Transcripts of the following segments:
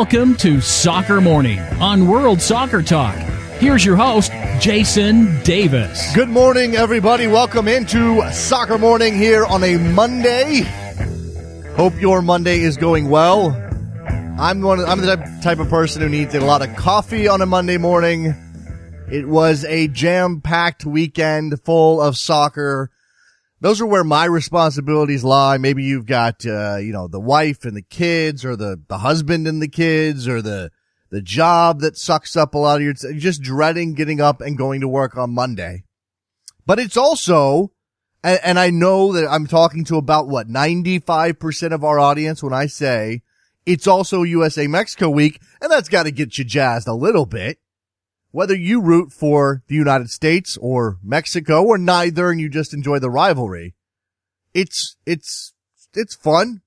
Welcome to Soccer Morning on World Soccer Talk. Here's your host, Jason Davis. Good morning, everybody. Welcome into Soccer Morning here on a Monday. Hope your Monday is going well. I'm one. Of, I'm the type of person who needs a lot of coffee on a Monday morning. It was a jam-packed weekend full of soccer. Those are where my responsibilities lie. Maybe you've got, uh, you know, the wife and the kids or the, the husband and the kids or the, the job that sucks up a lot of your, you're just dreading getting up and going to work on Monday. But it's also, and, and I know that I'm talking to about what, 95% of our audience when I say it's also USA Mexico week and that's got to get you jazzed a little bit. Whether you root for the United States or Mexico or neither and you just enjoy the rivalry, it's, it's, it's fun.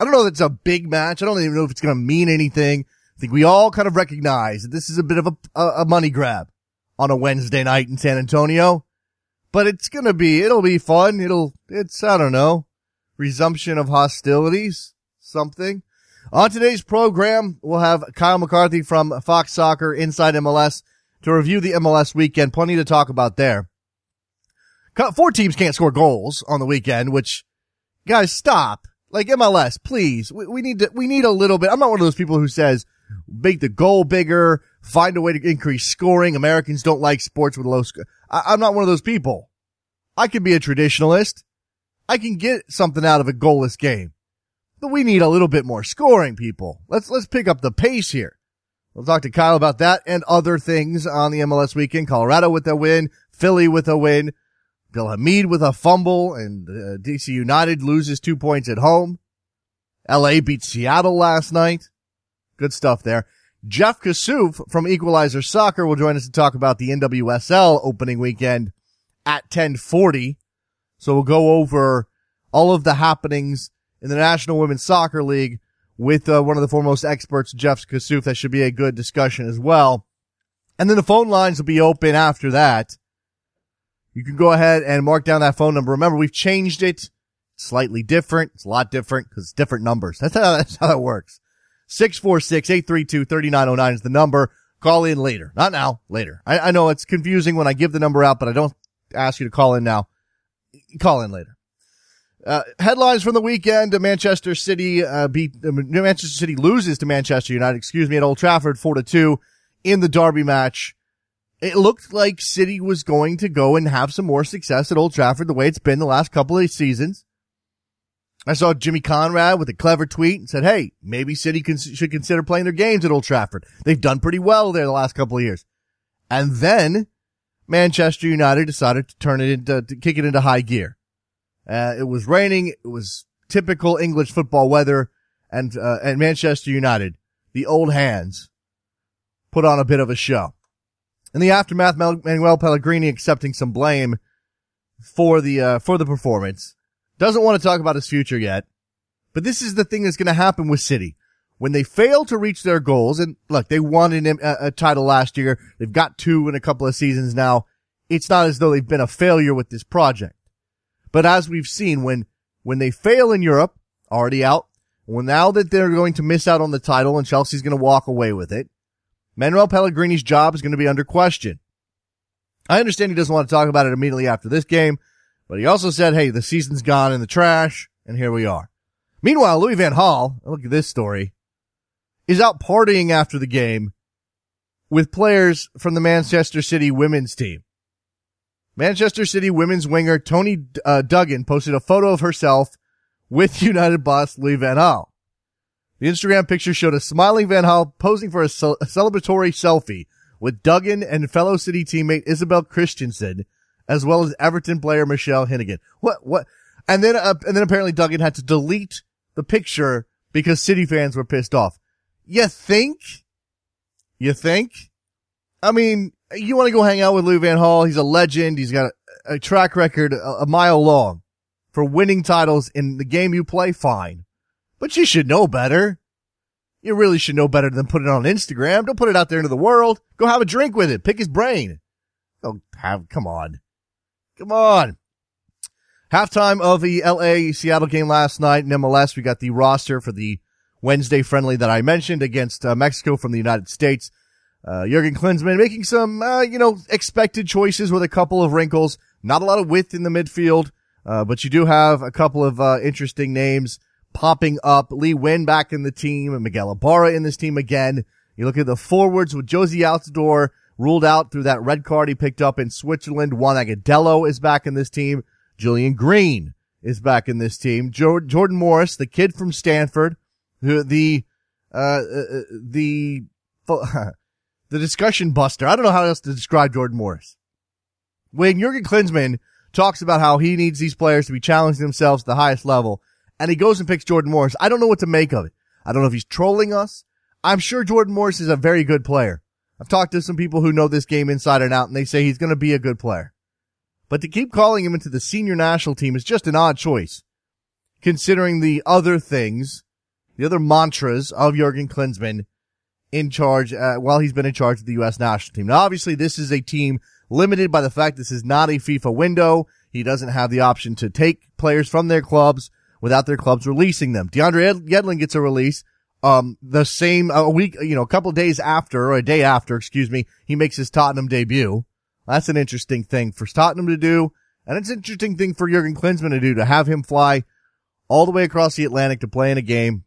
I don't know if it's a big match. I don't even know if it's going to mean anything. I think we all kind of recognize that this is a bit of a, a, money grab on a Wednesday night in San Antonio, but it's going to be, it'll be fun. It'll, it's, I don't know, resumption of hostilities, something. On today's program, we'll have Kyle McCarthy from Fox Soccer Inside MLS to review the MLS weekend. Plenty to talk about there. Four teams can't score goals on the weekend, which guys stop. Like MLS, please. We, we need to, we need a little bit. I'm not one of those people who says make the goal bigger, find a way to increase scoring. Americans don't like sports with low score. I, I'm not one of those people. I can be a traditionalist. I can get something out of a goalless game but we need a little bit more scoring, people. Let's, let's pick up the pace here. We'll talk to Kyle about that and other things on the MLS weekend. Colorado with a win, Philly with a win, Bill Hamid with a fumble, and uh, DC United loses two points at home. LA beat Seattle last night. Good stuff there. Jeff Kassouf from Equalizer Soccer will join us to talk about the NWSL opening weekend at 1040. So we'll go over all of the happenings in the National Women's Soccer League with uh, one of the foremost experts, Jeff Kassouf. That should be a good discussion as well. And then the phone lines will be open after that. You can go ahead and mark down that phone number. Remember, we've changed it slightly different. It's a lot different because it's different numbers. That's how, that's how it works. 646-832-3909 is the number. Call in later. Not now, later. I, I know it's confusing when I give the number out, but I don't ask you to call in now. Call in later. Uh, headlines from the weekend: Manchester City uh, beat uh, Manchester City loses to Manchester United. Excuse me, at Old Trafford, four to two in the derby match. It looked like City was going to go and have some more success at Old Trafford, the way it's been the last couple of seasons. I saw Jimmy Conrad with a clever tweet and said, "Hey, maybe City should consider playing their games at Old Trafford. They've done pretty well there the last couple of years." And then Manchester United decided to turn it into to kick it into high gear. Uh, it was raining. It was typical English football weather and, uh, and Manchester United, the old hands put on a bit of a show. In the aftermath, Manuel Pellegrini accepting some blame for the, uh, for the performance. Doesn't want to talk about his future yet, but this is the thing that's going to happen with City. When they fail to reach their goals, and look, they won a, a title last year. They've got two in a couple of seasons now. It's not as though they've been a failure with this project. But as we've seen, when, when they fail in Europe, already out, well, now that they're going to miss out on the title and Chelsea's going to walk away with it, Manuel Pellegrini's job is going to be under question. I understand he doesn't want to talk about it immediately after this game, but he also said, hey, the season's gone in the trash, and here we are. Meanwhile, Louis Van Gaal, look at this story, is out partying after the game with players from the Manchester City women's team. Manchester City women's winger Toni uh, Duggan posted a photo of herself with United boss Louis Van Gaal. The Instagram picture showed a smiling Van Gaal posing for a, ce- a celebratory selfie with Duggan and fellow City teammate Isobel Christiansen, as well as Everton player Michelle Hinnigan. What, what? And then, uh, and then apparently Duggan had to delete the picture because City fans were pissed off. You think? You think? I mean, you want to go hang out with Lou Van Gaal. He's a legend. He's got a, a track record a, a, mile long for winning titles in the game you play. Fine, but you should know better. You really should know better than put it on Instagram. Don't put it out there into the world. Go have a drink with it. Pick his brain. Don't have, come on. Come on. Halftime of the LA Seattle game last night in MLS. We got the roster for the Wednesday friendly that I mentioned against uh, Mexico from the United States. Uh, Jurgen Klinsmann making some, uh, you know, expected choices with a couple of wrinkles. Not a lot of width in the midfield, uh, but you do have a couple of uh, interesting names popping up. Lee Nguyen back in the team, Miguel Ibarra in this team again. You look at the forwards with Jozy Altidore ruled out through that red card he picked up in Switzerland. Juan Agudelo is back in this team. Julian Green is back in this team. Jo- Jordan Morris, the kid from Stanford, the, the, uh, uh the, the discussion buster. I don't know how else to describe Jordan Morris. When Jurgen Klinsmann talks about how he needs these players to be challenging themselves at the highest level, and he goes and picks Jordan Morris, I don't know what to make of it. I don't know if he's trolling us. I'm sure Jordan Morris is a very good player. I've talked to some people who know this game inside and out and they say he's going to be a good player. But to keep calling him into the senior national team is just an odd choice, considering the other things, the other mantras of Jurgen Klinsmann in charge, uh, while he's been in charge of the U.S. national team. Now, obviously, this is a team limited by the fact this is not a FIFA window. He doesn't have the option to take players from their clubs without their clubs releasing them. DeAndre Yedlin gets a release um, the same, a week, you know, a couple days after, or a day after, excuse me, he makes his Tottenham debut. That's an interesting thing for Tottenham to do. And it's an interesting thing for Jurgen Klinsmann to do, to have him fly all the way across the Atlantic to play in a game,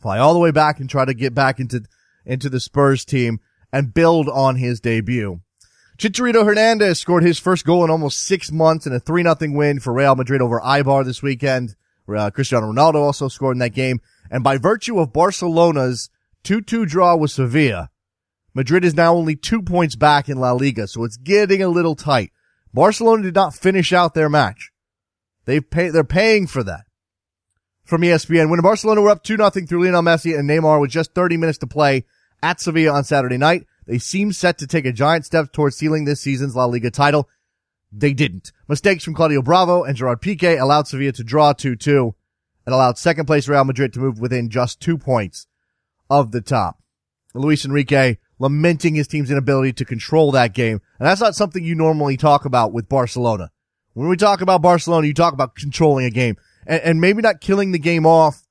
fly all the way back and try to get back into, into the Spurs team and build on his debut. Chicharito Hernandez scored his first goal in almost six months in a 3-0 win for Real Madrid over Eibar this weekend. Uh, Cristiano Ronaldo also scored in that game. And by virtue of Barcelona's 2-2 draw with Sevilla, Madrid is now only two points back in La Liga, so it's getting a little tight. Barcelona did not finish out their match. They pay, they're paying for that. From ESPN, when Barcelona were up 2-0 through Lionel Messi and Neymar with just 30 minutes to play at Sevilla on Saturday night, they seemed set to take a giant step towards sealing this season's La Liga title. They didn't. Mistakes from Claudio Bravo and Gerard Piqué allowed Sevilla to draw 2-2 and allowed second place Real Madrid to move within just two points of the top. Luis Enrique lamenting his team's inability to control that game. And that's not something you normally talk about with Barcelona. When we talk about Barcelona, you talk about controlling a game and, and maybe not killing the game off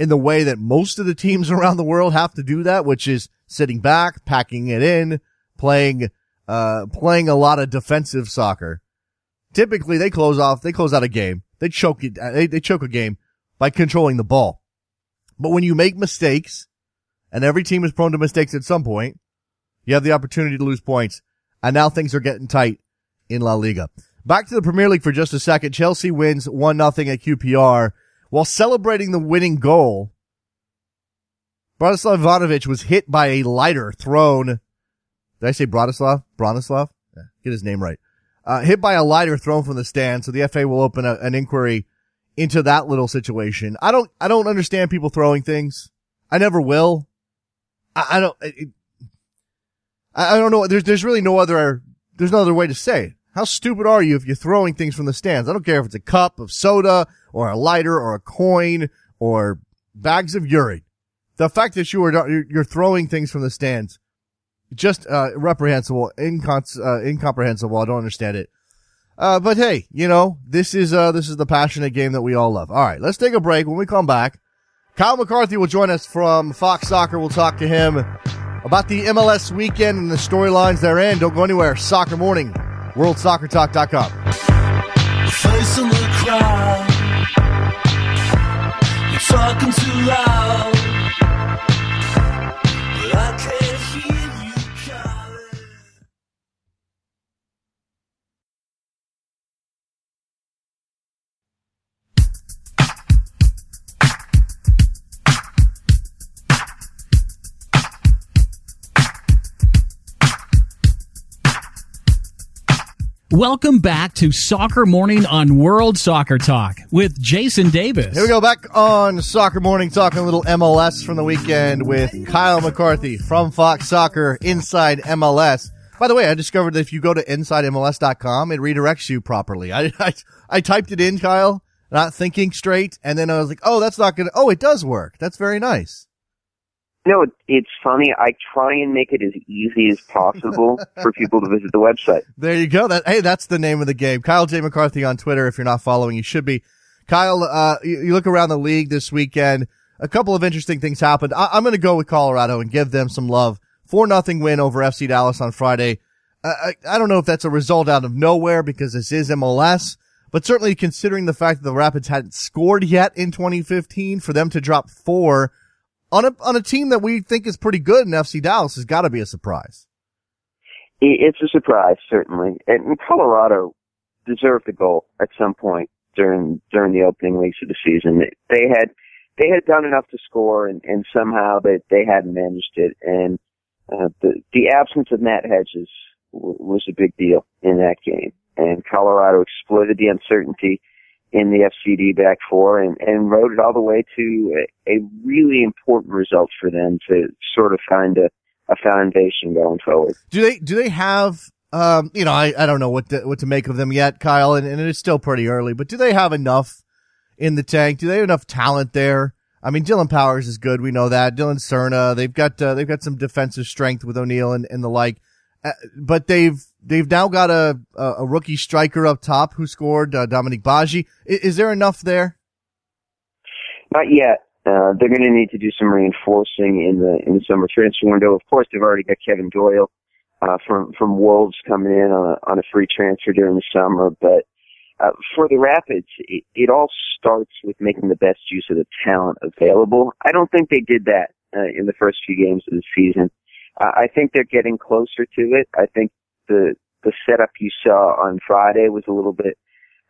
in the way that most of the teams around the world have to do that, which is sitting back, packing it in, playing, uh, playing a lot of defensive soccer. Typically they close off, they close out a game. They choke it, they, they choke a game by controlling the ball. But when you make mistakes, and every team is prone to mistakes at some point, you have the opportunity to lose points. And now things are getting tight in La Liga. Back to the Premier League for just a second. Chelsea wins 1-0 at QPR. While celebrating the winning goal, Bratislav Ivanovic was hit by a lighter thrown. Did I say Bratislav? Branislav? Yeah, get his name right. Uh, hit by a lighter thrown from the stand. So the FA will open a, an inquiry into that little situation. I don't, I don't understand people throwing things. I never will. I, I don't, it, I, I don't know. There's, there's really no other, there's no other way to say it. How stupid are you if you're throwing things from the stands? I don't care if it's a cup of soda or a lighter or a coin or bags of urine. The fact that you are, you're throwing things from the stands, just, uh, reprehensible, incon- uh, incomprehensible. I don't understand it. Uh, but hey, you know, this is, uh, this is the passionate game that we all love. All right, let's take a break. When we come back, Kyle McCarthy will join us from Fox Soccer. We'll talk to him about the MLS weekend and the storylines therein. Don't go anywhere. Soccer Morning, WorldSoccerTalk.com. Face in the crowd, you're talking too loud. Welcome back to Soccer Morning on World Soccer Talk with Jason Davis. Here we go back on Soccer Morning talking a little MLS from the weekend with Kyle McCarthy from Fox Soccer Inside MLS. By the way, I discovered that if you go to InsideMLS.com, it redirects you properly. I, I, I typed it in, Kyle, not thinking straight, and then I was like, oh, that's not gonna, oh, it does work. That's very nice. No, it's funny. I try and make it as easy as possible for people to visit the website. There you go. That hey, that's the name of the game. Kyle J McCarthy on Twitter. If you're not following, you should be. Kyle, uh, you, you look around the league this weekend. a couple of interesting things happened. I, am going to go with Colorado and give them some love. Four nothing win over FC Dallas on Friday. I, I don't know if that's a result out of nowhere because this is MLS, but certainly considering the fact that the Rapids hadn't scored yet in 2015, for them to drop four on a on a team that we think is pretty good in FC Dallas has got to be a surprise. It's a surprise, certainly, and Colorado deserved a goal at some point during during the opening weeks of the season. They had they had done enough to score, and, and somehow they they hadn't managed it. And uh, the the absence of Matt Hedges w- was a big deal in that game. And Colorado exploited the uncertainty in the FCD back four and, and rode it all the way to a, a really important result for them to sort of find a, a foundation going forward. Do they do they have um, you know, I, I don't know what to, what to make of them yet, Kyle, and, and it's still pretty early, but do they have enough in the tank? Do they have enough talent there? I mean, Dillon Powers is good. We know that. Dillon Serna, they've got, uh, they've got some defensive strength with O'Neill and, and the like. Uh, but they've, they've now got a, a rookie striker up top who scored, uh, Dominique Badji. Is, is, there enough there? Not yet. Uh, they're going to need to do some reinforcing in the, in the summer transfer window. Of course, they've already got Kevin Doyle, uh, from, from Wolves coming in on a, on a free transfer during the summer, but, uh, for the Rapids, it, it all starts with making the best use of the talent available. I don't think they did that uh, in the first few games of the season. I think they're getting closer to it. I think the the setup you saw on Friday was a little bit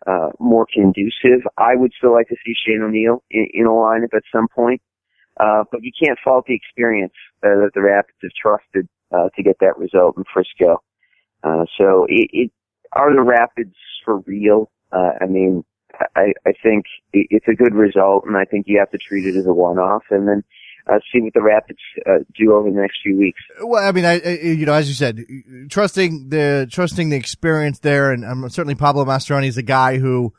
uh, more conducive. I would still like to see Shane O'Neill in, in a lineup at some point, uh, but you can't fault the experience uh, that the Rapids have trusted uh, to get that result in Frisco. Uh, so it, it are the Rapids for real? Uh, I mean, I, I think it's a good result, and I think you have to treat it as a one-off, and then uh, see what the Rapids uh, do over the next few weeks. Well, I mean, I, I, you know, as you said, trusting the trusting the experience there, and um, certainly Pablo Mastroeni is a guy who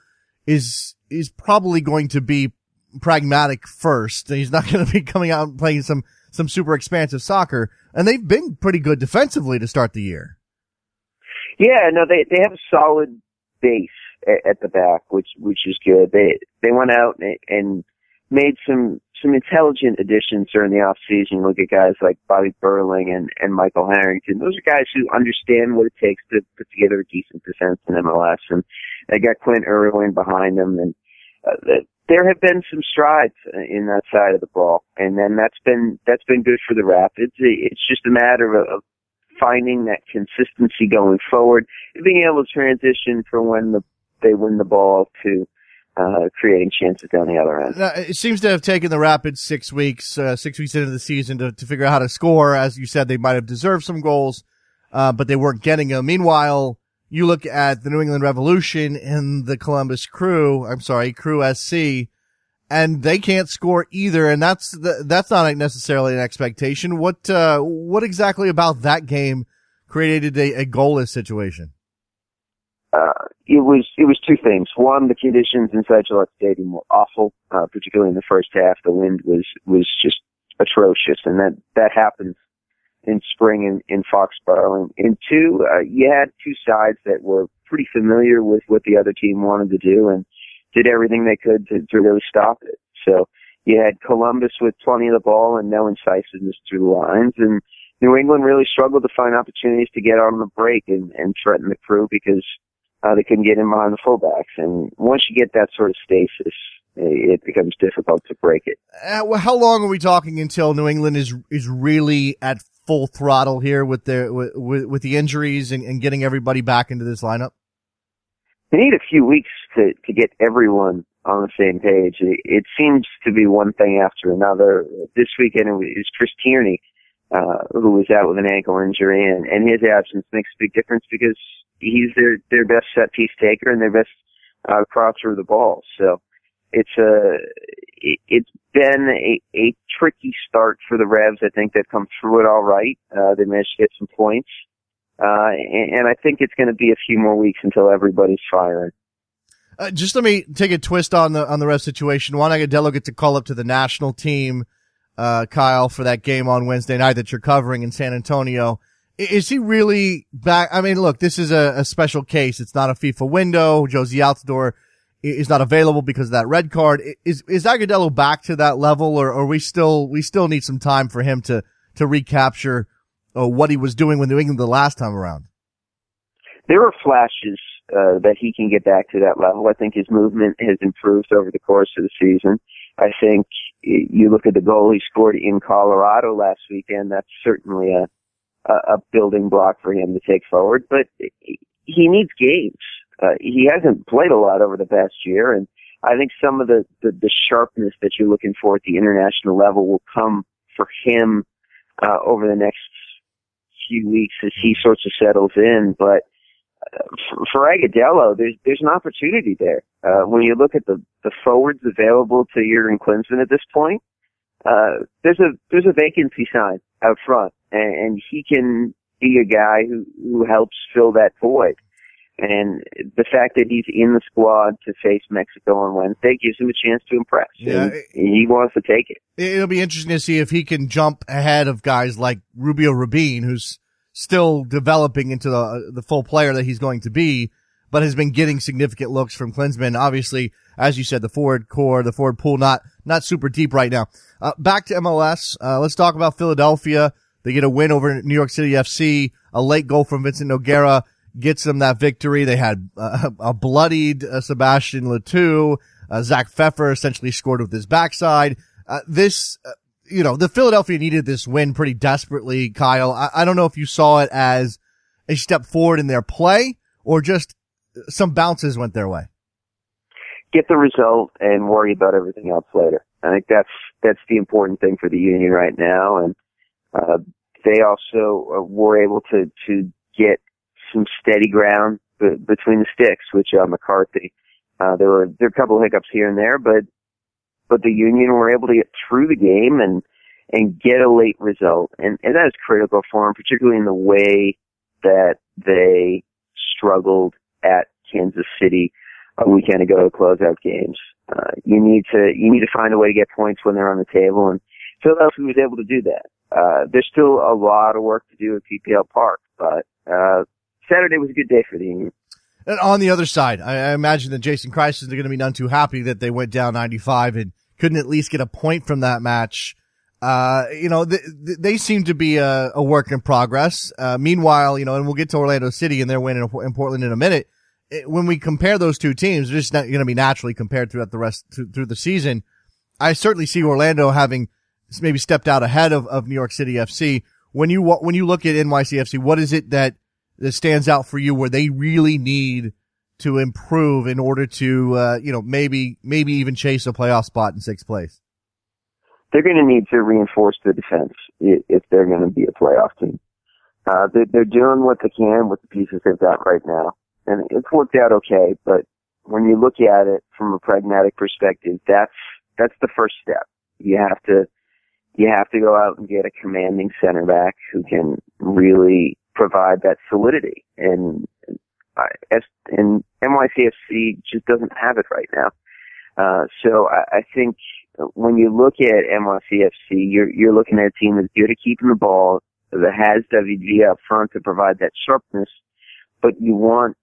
is is probably going to be pragmatic first. He's not going to be coming out and playing some some super expansive soccer, and they've been pretty good defensively to start the year. Yeah, no, they they have a solid base at, at the back, which which is good. They they went out and, and made some some intelligent additions during the off season. Look at guys like Bobby Burling and and Michael Harrington. Those are guys who understand what it takes to put together a decent defense in MLS, and they got Clint Irwin behind them, and uh, there have been some strides in that side of the ball, and then that's been that's been good for the Rapids. It's just a matter of, finding that consistency going forward, being able to transition from when the they win the ball to uh, creating chances down the other end. Now, it seems to have taken the Rapids six weeks, uh, six weeks into the season to, to figure out how to score. As you said, they might have deserved some goals, uh, but they weren't getting them. Meanwhile, you look at the New England Revolution and the Columbus Crew, I'm sorry, Crew SC, and they can't score either. And that's, the, that's not necessarily an expectation. What, uh, what exactly about that game created a, a goalless situation? Uh, it was it was two things. One, the conditions inside Gillette Stadium were awful, uh, particularly in the first half. The wind was was just atrocious, and that that happens in spring in, in Foxborough. And, and two, uh, you had two sides that were pretty familiar with what the other team wanted to do and did everything they could to, to really stop it. So you had Columbus with plenty of the ball and no incisiveness through the lines, and New England really struggled to find opportunities to get on the break and, and threaten the crew because uh, they couldn't get in behind the fullbacks. And once you get that sort of stasis, it becomes difficult to break it. Uh, well, how long are we talking until New England is is really at full throttle here with the with, with the injuries and, and getting everybody back into this lineup? They need a few weeks to to get everyone on the same page. It, it seems to be one thing after another. This weekend it was Chris Tierney, uh, who was out with an ankle injury, and, and his absence makes a big difference because he's their their best set piece taker and their best uh, crosser of the ball. So it's a it, it's been a, a tricky start for the Revs. I think they've come through it all right. Uh, they managed to get some points, uh, and, and I think it's going to be a few more weeks until everybody's firing. Uh, just let me take a twist on the on the Revs situation. Juan Agudelo gets a call up to the national team, uh, Kyle, for that game on Wednesday night that you're covering in San Antonio. Is he really back? I mean, look, this is a, a special case. It's not a FIFA window. Jozy Altidore is not available because of that red card. Is is Agudelo back to that level, or, or we still we still need some time for him to to recapture uh, what he was doing with New England the last time around? There are flashes uh, that he can get back to that level. I think his movement has improved over the course of the season. I think you look at the goal he scored in Colorado last weekend. That's certainly a a, building block for him to take forward. But he needs games. Uh, he hasn't played a lot over the past year, and I think some of the, the, the sharpness that you're looking for at the international level will come for him uh, over the next few weeks as he sorts of settles in. But for, for Agudelo, there's there's an opportunity there. Uh, when you look at the the forwards available to Jurgen Klinsmann at this point, uh, there's a there's a vacancy sign out front, and, and he can be a guy who who helps fill that void. And the fact that he's in the squad to face Mexico on Wednesday gives him a chance to impress. Yeah, and he wants to take it. It'll be interesting to see if he can jump ahead of guys like Rubio Rubin, who's still developing into the the full player that he's going to be, but has been getting significant looks from Klinsmann. Obviously, as you said, the forward core, the forward pool, not not super deep right now. Uh, back to MLS. Uh, let's talk about Philadelphia. They get a win over New York City FC. A late goal from Vincent Nogueira gets them that victory. They had uh, a bloodied uh, Sebastien Le Toux. Uh, Zach Pfeffer essentially scored with his backside. Uh, this, you know, the Philadelphia needed this win pretty desperately, Kyle. I, I don't know if you saw it as a step forward in their play or just some bounces went their way. Get the result and worry about everything else later. I think that's that's the important thing for the union right now, and uh, they also uh, were able to to get some steady ground b- between the sticks with John McCarthy. Uh, there were there were a couple of hiccups here and there, but but the Union were able to get through the game and and get a late result, and and that is critical for them, particularly in the way that they struggled at Kansas City a weekend ago to close out games. Uh, you need to you need to find a way to get points when they're on the table, and Philadelphia was able to do that. Uh, there's still a lot of work to do at PPL Park, but uh, Saturday was a good day for the Union. And on the other side, I, imagine that Jason Kreis is going to be none too happy that they went down 95 and couldn't at least get a point from that match. Uh, you know, th- th- they seem to be a, a work in progress. Uh, meanwhile, you know, and we'll get to Orlando City and their win in, in Portland in a minute. It, when we compare those two teams, they're just not going to be naturally compared throughout the rest through, through the season. I certainly see Orlando having maybe stepped out ahead of, of New York City FC. When you when you look at NYCFC, what is it that that stands out for you where they really need to improve in order to, uh, you know, maybe, maybe even chase a playoff spot in sixth place? They're going to need to reinforce the defense if they're going to be a playoff team. Uh, they're, they're doing what they can with the pieces they've got right now. And it's worked out okay, but when you look at it from a pragmatic perspective, that's, that's the first step. You have to, you have to go out and get a commanding center back who can really provide that solidity. And, and NYCFC just doesn't have it right now. Uh, so I, I think when you look at NYCFC, you're, you're looking at a team that's good at keeping the ball, that has WG up front to provide that sharpness, but you want,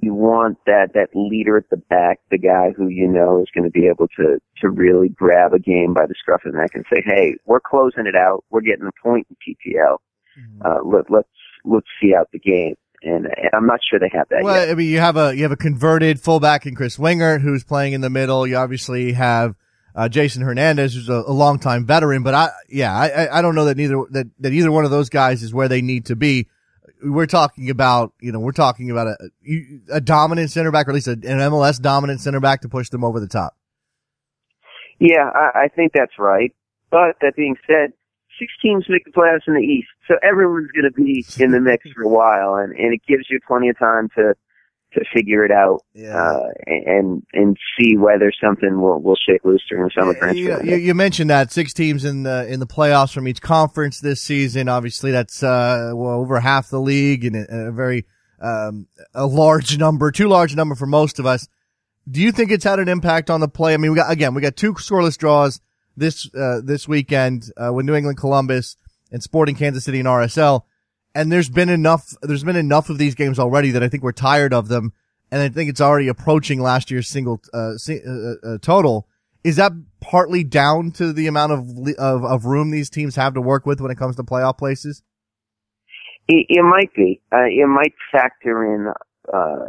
you want that, that leader at the back, the guy who you know is going to be able to, to really grab a game by the scruff of the neck and say, hey, we're closing it out. We're getting a point in PPL. Mm-hmm. Uh, let, let's, let's see out the game. And, and I'm not sure they have that. Well, yet. I mean, you have a you have a converted fullback in Chris Wingert who's playing in the middle. You obviously have uh, Jason Hernandez, who's a, a longtime veteran. But I, yeah, I, I don't know that neither that, that either one of those guys is where they need to be. We're talking about, you know, we're talking about a a dominant center back, or at least an MLS dominant center back to push them over the top. Yeah, I, I think that's right. But that being said, six teams make the playoffs in the East, so everyone's going to be in the mix for a while, and and it gives you plenty of time to to figure it out yeah. uh, and and see whether something will will shake loose during the summer transfer. You, you, mentioned that six teams in the in the playoffs from each conference this season. Obviously, that's uh, well over half the league and a, a very um, a large number, too large number for most of us. Do you think it's had an impact on the play? I mean, we got again, we got two scoreless draws this uh, this weekend uh, with New England Columbus and Sporting Kansas City and RSL. And there's been enough. There's been enough of these games already that I think we're tired of them. and I think it's already approaching last year's single uh, uh, uh, total. Is that partly down to the amount of, of of room these teams have to work with when it comes to playoff places? It, it might be. Uh, it might factor in uh,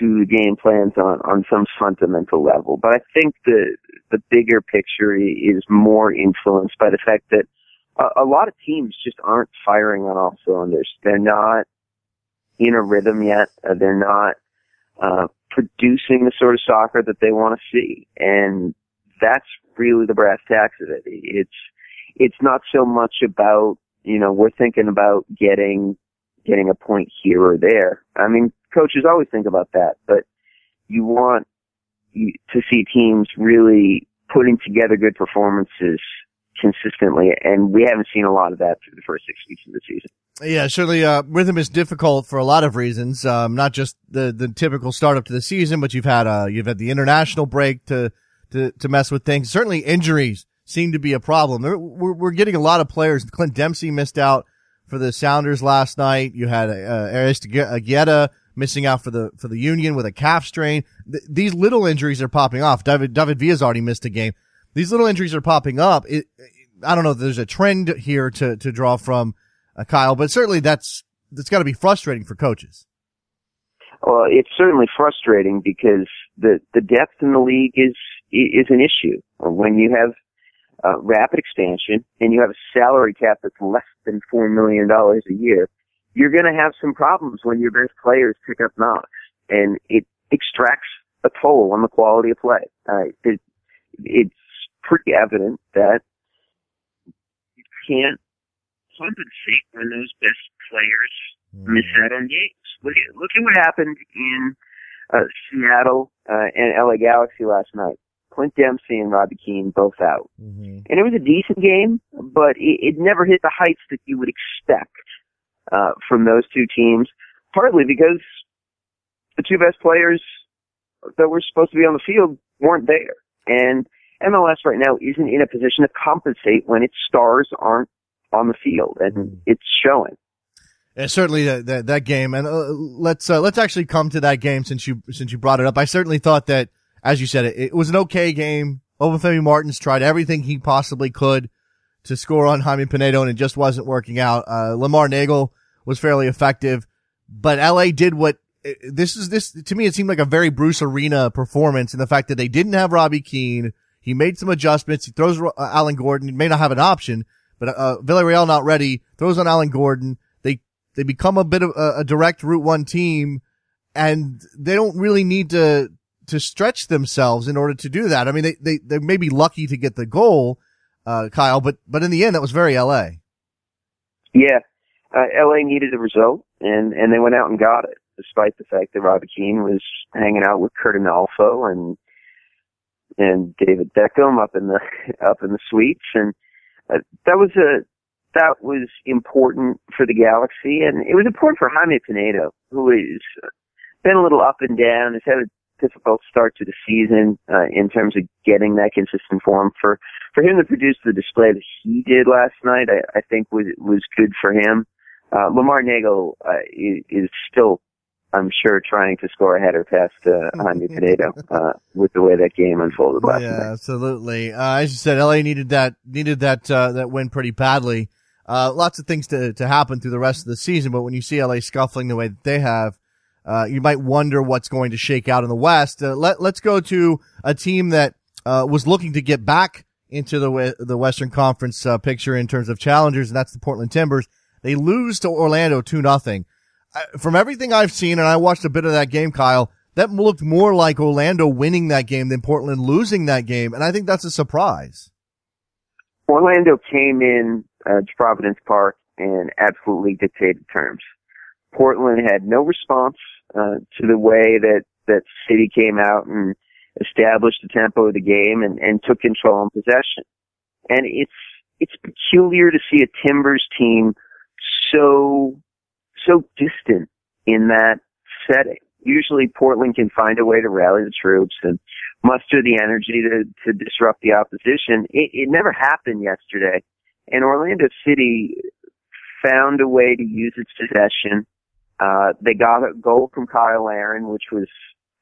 to game plans on on some fundamental level, but I think the the bigger picture is more influenced by the fact that a, a lot of teams just aren't firing on all cylinders. They're not in a rhythm yet. Uh, they're not uh, producing the sort of soccer that they want to see, and that's really the brass tacks of it. It's it's not so much about you know we're thinking about getting getting a point here or there. I mean, coaches always think about that, but you want to see teams really putting together good performances consistently, and we haven't seen a lot of that through the first six weeks of the season. Yeah, certainly. Uh, rhythm is difficult for a lot of reasons. Um, not just the the typical startup to the season, but you've had uh you've had the international break to to to mess with things. Certainly, injuries seem to be a problem. We're we're getting a lot of players. Clint Dempsey missed out for the Sounders last night. You had uh, Aristeguieta missing out for the for the Union with a calf strain. Th- these little injuries are popping off. David David Villa's already missed a game. These little injuries are popping up. It, I don't know if there's a trend here to to draw from, uh, Kyle, but certainly that's that's got to be frustrating for coaches. Well, it's certainly frustrating because the the depth in the league is is an issue when you have uh, rapid expansion and you have a salary cap that's less than four million dollars a year you're going to have some problems when your best players pick up knocks, and it extracts a toll on the quality of play. Uh, it, it's pretty evident that you can't compensate when those best players mm. miss out on games. Look at, look at what happened in uh, Seattle uh, and LA Galaxy last night. Clint Dempsey and Robbie Keane both out. Mm-hmm. And it was a decent game, but it, it never hit the heights that you would expect uh, from those two teams, partly because the two best players that were supposed to be on the field weren't there. And MLS right now isn't in a position to compensate when its stars aren't on the field, and mm. it's showing. Yeah, certainly that, that, that game, and uh, let's uh, let's actually come to that game since you since you brought it up. I certainly thought that, as you said, it, it was an okay game. Obafemi Martins tried everything he possibly could to score on Jaime Penedo, and it just wasn't working out. Uh, Lamar Neagle was fairly effective, but LA did what this is this to me. It seemed like a very Bruce Arena performance in the fact that they didn't have Robbie Keane. He made some adjustments. He throws uh, Alan Gordon. He may not have an option, but uh, Villarreal not ready. Throws on Alan Gordon. They they become a bit of a, a direct Route One team, and they don't really need to to stretch themselves in order to do that. I mean, they they they may be lucky to get the goal, uh, Kyle, but but in the end, that was very LA. Yeah, uh, LA needed a result, and and they went out and got it, despite the fact that Robbie Keane was hanging out with Curtin Alfo and and David Beckham up in the up in the suites, and uh, that was a that was important for the Galaxy, and it was important for Jaime Penedo, who has been a little up and down, has had a difficult start to the season uh, in terms of getting that consistent form. For for him to produce the display that he did last night, I, I think was was good for him. Uh, Lamar Neagle uh, is still, I'm sure, trying to score a header past uh, Jaime Penedo uh, with the way that game unfolded last yeah, night. absolutely. Uh, as you said, LA needed that needed that uh, that win pretty badly. Uh, lots of things to to happen through the rest of the season, but when you see LA scuffling the way that they have, uh, you might wonder what's going to shake out in the West. Uh, let Let's go to a team that uh, was looking to get back into the the Western Conference uh, picture in terms of challengers, and that's the Portland Timbers. They lose to Orlando 2 nothing. From everything I've seen, and I watched a bit of that game, Kyle, that looked more like Orlando winning that game than Portland losing that game. And I think that's a surprise. Orlando came in uh, to Providence Park and absolutely dictated terms. Portland had no response uh, to the way that that City came out and established the tempo of the game and, and took control and possession. And it's it's peculiar to see a Timbers team so so distant in that setting. Usually Portland can find a way to rally the troops and muster the energy to, to disrupt the opposition. It, it never happened yesterday. And Orlando City found a way to use its possession Uh, they got a goal from Cyle Larin, which was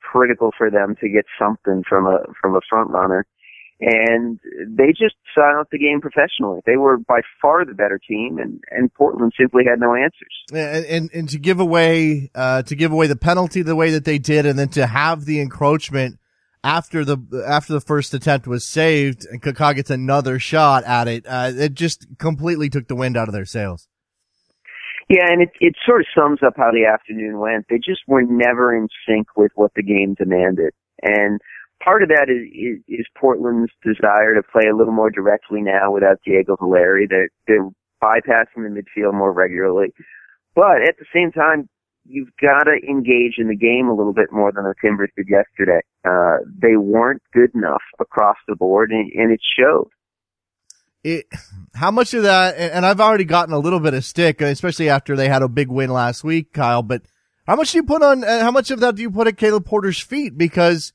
critical for them to get something from a from a front runner and they just out the game professionally. They were by far the better team, and, and Portland simply had no answers. And and, and to give away uh, to give away the penalty the way that they did, and then to have the encroachment after the after the first attempt was saved, and Kaká gets another shot at it. Uh, it just completely took the wind out of their sails. Yeah, and it it sort of sums up how the afternoon went. They just were never in sync with what the game demanded, and part of that is, is, is Portland's desire to play a little more directly now without Diego Valeri. They're, they're bypassing the midfield more regularly. But at the same time, you've got to engage in the game a little bit more than the Timbers did yesterday. Uh, they weren't good enough across the board, and, and it showed. It, how much of that, and I've already gotten a little bit of stick, especially after they had a big win last week, Kyle, but how much do you put on, uh, how much of that do you put at Caleb Porter's feet? Because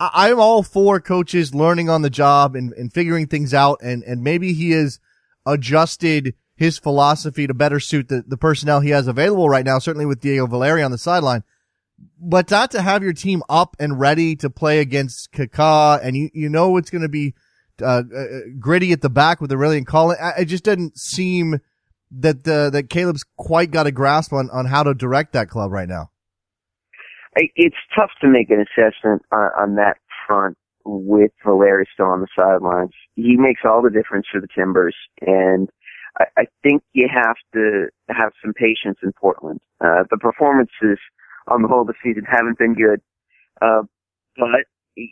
I, am all for coaches learning on the job and, and figuring things out. And, and maybe he has adjusted his philosophy to better suit the, the personnel he has available right now, certainly with Diego Valeri on the sideline. But not to have your team up and ready to play against Kaká and you, you know it's going to be uh, uh, gritty at the back with Aurélien Collin. It just doesn't seem that the, that Caleb's quite got a grasp on, on how to direct that club right now it's tough to make an assessment on, on that front with Valeri still on the sidelines. He makes all the difference for the Timbers, and I, I think you have to have some patience in Portland. Uh, the performances on the whole of the season haven't been good, uh, but you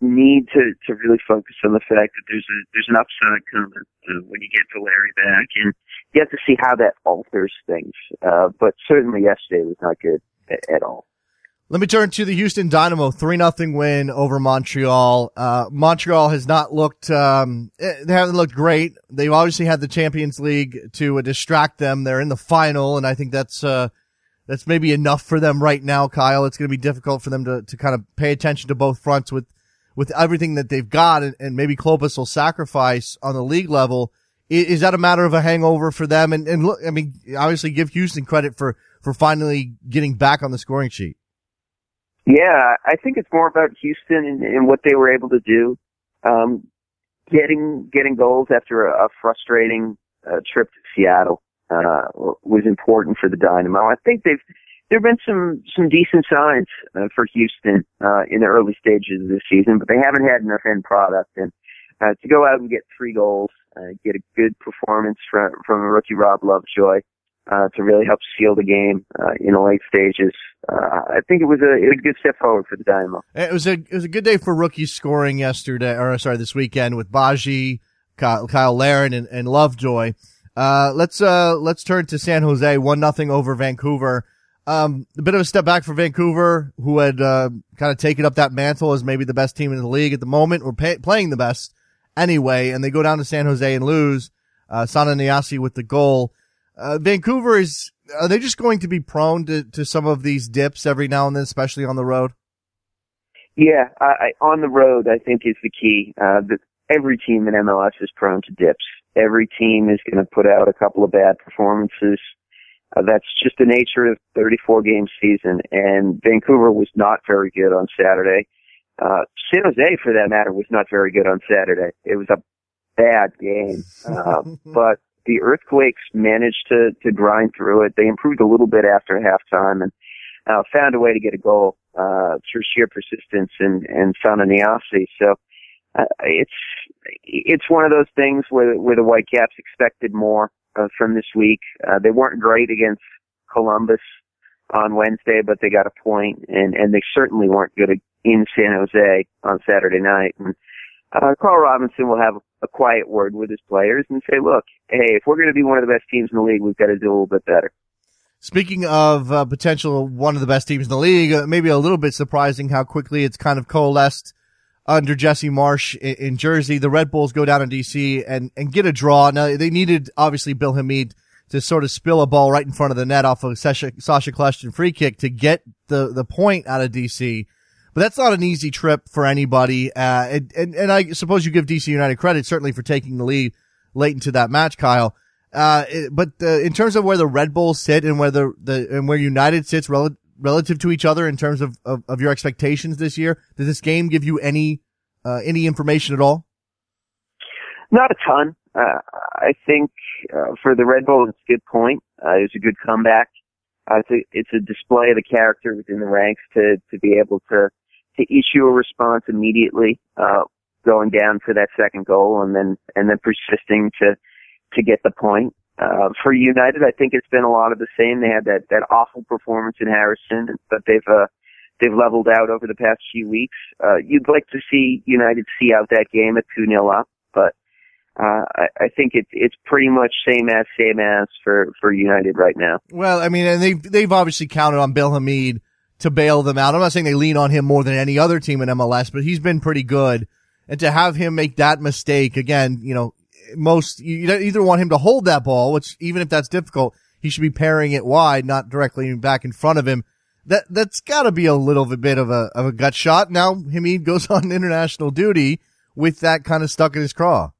need to to really focus on the fact that there's a there's an upside coming uh, when you get Valeri back, and you have to see how that alters things. Uh, but certainly yesterday was not good at all. Let me turn to the Houston Dynamo, three nothing win over Montreal. Uh, Montreal has not looked, um, eh, they haven't looked great. They've obviously had the Champions League to uh, distract them. They're in the final, and I think that's, uh, that's maybe enough for them right now, Kyle. It's going to be difficult for them to, to kind of pay attention to both fronts with, with everything that they've got, and, and maybe Klopas will sacrifice on the league level. Is, is that a matter of a hangover for them? And, and look, I mean, obviously give Houston credit for, for finally getting back on the scoring sheet? Yeah, I think it's more about Houston and, and what they were able to do. Um, getting getting goals after a, a frustrating uh, trip to Seattle uh, was important for the Dynamo. I think they've there have been some some decent signs uh, for Houston uh, in the early stages of the season, but they haven't had enough end product. And uh, to go out and get three goals, uh, get a good performance from from rookie Rob Lovejoy, uh, to really help seal the game uh, in the late stages. Uh, I think it was a, it was a good step forward for the Dynamo. It was a it was a good day for rookies scoring yesterday, or sorry, this weekend with Badji, Kyle, Cyle Larin, and, and Lovejoy. Uh, let's uh, let's turn to San Jose, one nothing over Vancouver. Um, a bit of a step back for Vancouver, who had uh, kind of taken up that mantle as maybe the best team in the league at the moment, or pay, playing the best anyway, and they go down to San Jose and lose. Uh, Sanna Nyassi with the goal. Uh, Vancouver is, are they just going to be prone to, to some of these dips every now and then, especially on the road? Yeah, I, I, on the road, I think is the key. Uh, the, every team in MLS is prone to dips. Every team is going to put out a couple of bad performances. Uh, that's just the nature of 34 game season. And Vancouver was not very good on Saturday. Uh, San Jose, for that matter, was not very good on Saturday. It was a bad game. Uh, but the Earthquakes managed to to grind through it. They improved a little bit after halftime and uh, found a way to get a goal uh, through sheer persistence and and Sanna Nyassi. So uh, it's it's one of those things where where the Whitecaps expected more uh, from this week. Uh, they weren't great against Columbus on Wednesday, but they got a point, and and they certainly weren't good in San Jose on Saturday night. And uh, Carl Robinson will have a quiet word with his players and say, look, hey, if we're going to be one of the best teams in the league, we've got to do a little bit better. Speaking of uh, potential one of the best teams in the league, uh, maybe a little bit surprising how quickly it's kind of coalesced under Jesse Marsch in, in, Jersey. The Red Bulls go down in DC and, and get a draw. Now they needed obviously Bill Hamid to sort of spill a ball right in front of the net off of Sacha, Kljestan free kick to get the, the point out of DC but that's not an easy trip for anybody. Uh, and, and, and I suppose you give DC United credit certainly for taking the lead late into that match, Kyle. Uh, but uh, in terms of where the Red Bulls sit and where the, the and where United sits rel- relative to each other in terms of, of, of your expectations this year, does this game give you any uh, any information at all? Not a ton. Uh, I think uh, for the Red Bulls, it's a good point. Uh, it was a good comeback. Uh, it's, a, it's a display of the character within the ranks to to be able to to issue a response immediately, uh, going down for that second goal, and then and then persisting to to get the point. Uh, for United, I think it's been a lot of the same. They had that that awful performance in Harrison, but they've uh, they've leveled out over the past few weeks. Uh, you'd like to see United see out that game at two 0 up, but uh, I, I think it's it's pretty much same as same as for for United right now. Well, I mean, and they've they've obviously counted on Bill Hamid to bail them out. I'm not saying they lean on him more than any other team in MLS, but he's been pretty good. And to have him make that mistake again, you know, most you either want him to hold that ball, which even if that's difficult, he should be pairing it wide, not directly back in front of him. That that's got to be a little bit of a of a gut shot. Now Hamid goes on international duty with that kind of stuck in his craw.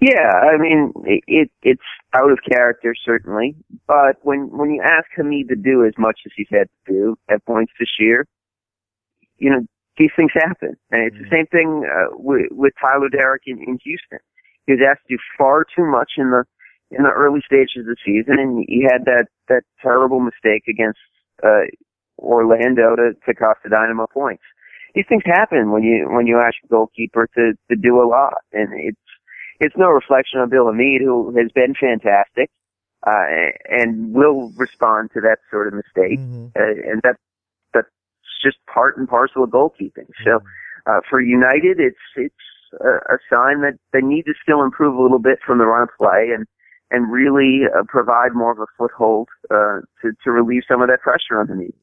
Yeah, I mean it it's out of character certainly, but when when you ask Hamid to do as much as he's had to do at points this year, you know these things happen, and it's the mm-hmm. same thing uh, with, with Tyler Deric in, in Houston. He was asked to do far too much in the in the early stages of the season, and he had that that terrible mistake against uh, Orlando to to cost the Dynamo points. These things happen when you when you ask a goalkeeper to to do a lot, and it's it's no reflection on Bill Hamid, who has been fantastic uh, and will respond to that sort of mistake, mm-hmm. uh, and that that's just part and parcel of goalkeeping. So mm-hmm. uh, for United, it's it's a, a sign that they need to still improve a little bit from the run of play and and really uh, provide more of a foothold uh, to to relieve some of that pressure on the knee.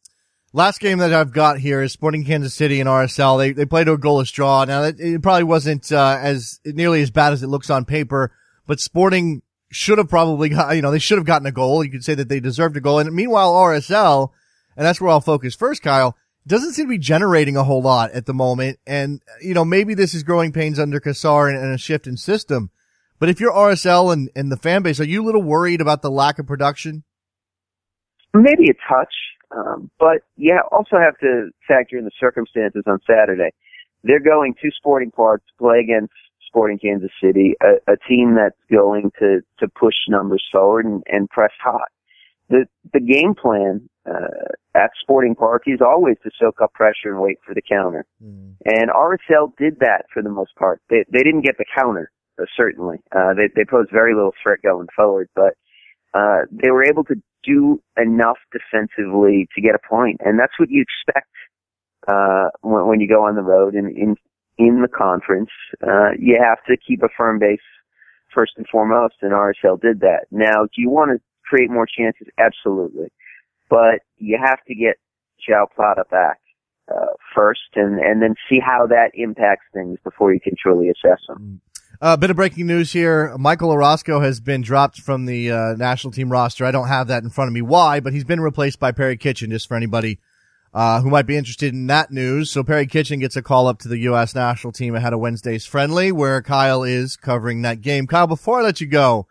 Last game that I've got here is Sporting Kansas City and RSL. They they played to a goalless draw. Now it, it probably wasn't uh, as nearly as bad as it looks on paper, but Sporting should have probably got you know they should have gotten a goal. You could say that they deserved a goal. And meanwhile, RSL, and that's where I'll focus first, Kyle, doesn't seem to be generating a whole lot at the moment. And you know maybe this is growing pains under Cassar and, and a shift in system. But if you're RSL and, and the fan base, are you a little worried about the lack of production? Maybe a touch. Um, but you also have to factor in the circumstances on Saturday. They're going to Sporting Park to play against Sporting Kansas City, a, a team that's going to, to push numbers forward and, and press hot. The, the game plan, uh, at Sporting Park is always to soak up pressure and wait for the counter. Mm. And RSL did that for the most part. They, they didn't get the counter, uh, certainly. Uh, they, they posed very little threat going forward, but, uh, they were able to do enough defensively to get a point, and that's what you expect uh, when, when you go on the road and in in the conference. Uh, you have to keep a firm base first and foremost, and RSL did that. Now, do you want to create more chances? Absolutely, but you have to get Joao Plata back uh, first, and and then see how that impacts things before you can truly assess them. A uh, bit of breaking news here. Michael Orozco has been dropped from the uh, national team roster. I don't have that in front of me. Why? But he's been replaced by Perry Kitchen, just for anybody uh, who might be interested in that news. So Perry Kitchen gets a call up to the U.S. national team ahead of Wednesday's friendly, where Kyle is covering that game. Kyle, before I let you go,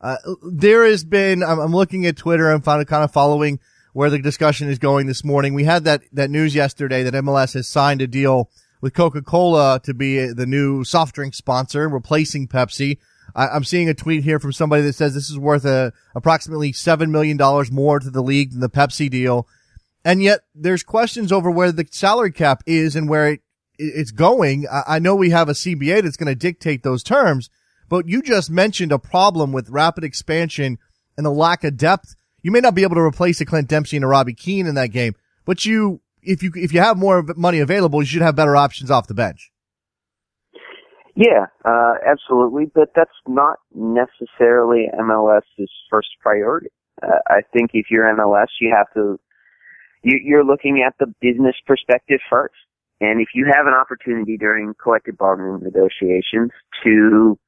uh, there has been, I'm, I'm, looking at Twitter and kind of following where the discussion is going this morning. We had that, that news yesterday that MLS has signed a deal – with Coca-Cola to be the new soft drink sponsor, replacing Pepsi. I, am seeing a tweet here from somebody that says this is worth a, approximately $7 million more to the league than the Pepsi deal. And yet there's questions over where the salary cap is and where it, it's going. I, I know we have a CBA that's going to dictate those terms, but you just mentioned a problem with rapid expansion and the lack of depth. You may not be able to replace a Clint Dempsey and a Robbie Keane in that game, but you if you if you have more money available, you should have better options off the bench. Yeah, uh, absolutely, but that's not necessarily MLS's first priority. Uh, I think if you're MLS, you have to you, you're looking at the business perspective first, and if you have an opportunity during collective bargaining negotiations to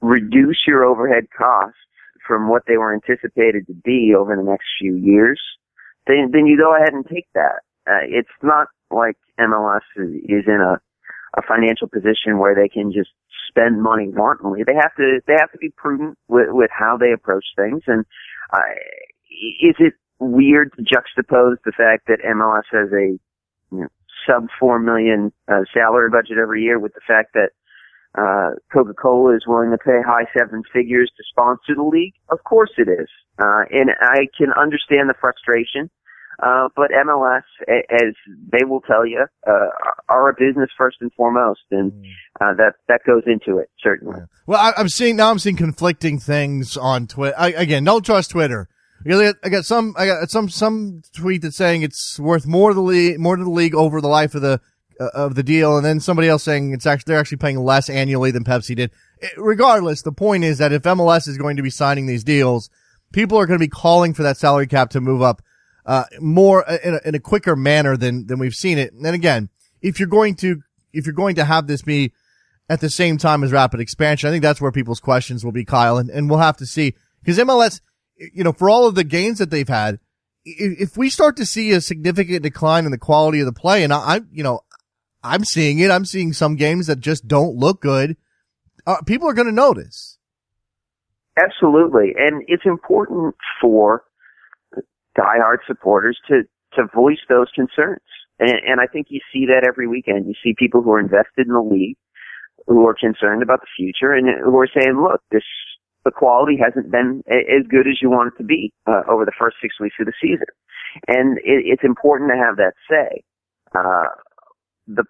reduce your overhead costs from what they were anticipated to be over the next few years, then then you go ahead and take that. Uh, it's not like MLS is, is in a, a financial position where they can just spend money wantonly. They have to they have to be prudent with, with how they approach things. And uh, is it weird to juxtapose the fact that MLS has a you know, sub four million uh, salary budget every year with the fact that uh, Coca-Cola is willing to pay high seven figures to sponsor the league? Of course it is. Uh, and I can understand the frustration. Uh, but MLS, as they will tell you, uh, are a business first and foremost, and mm. uh, that that goes into it certainly. Yeah. Well, I, am seeing now. I'm seeing conflicting things on Twitter. Again, don't trust Twitter. I got some. I got some some tweet that's saying it's worth more to the league, more to the league over the life of the uh, of the deal, and then somebody else saying it's actually they're actually paying less annually than Pepsi did. It, regardless, the point is that if MLS is going to be signing these deals, people are going to be calling for that salary cap to move up uh, more uh, in a, in a quicker manner than than we've seen it. And again, if you're going to if you're going to have this be at the same time as rapid expansion, I think that's where people's questions will be, Kyle, and, and we'll have to see because MLS, you know, for all of the gains that they've had, if we start to see a significant decline in the quality of the play, and I, am you know, I'm seeing it. I'm seeing some games that just don't look good. Uh, people are going to notice. Absolutely, and it's important for diehard supporters to to voice those concerns. And, and I think you see that every weekend. You see people who are invested in the league, who are concerned about the future, and who are saying, "Look, this the quality hasn't been as good as you want it to be uh, over the first six weeks of the season." And it, it's important to have that say. Uh, the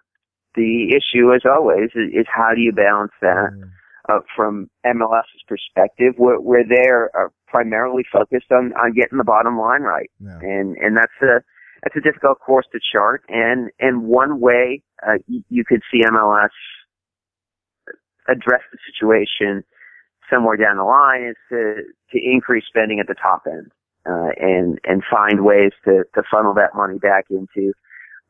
the issue, as always, is, is how do you balance that? Uh, from MLS's perspective, where, where they're uh, primarily focused on, on getting the bottom line right. Yeah. And, and that's a, that's a difficult course to chart. And, and one way, uh, you, you could see MLS address the situation somewhere down the line is to, to increase spending at the top end, uh, and, and find ways to, to funnel that money back into,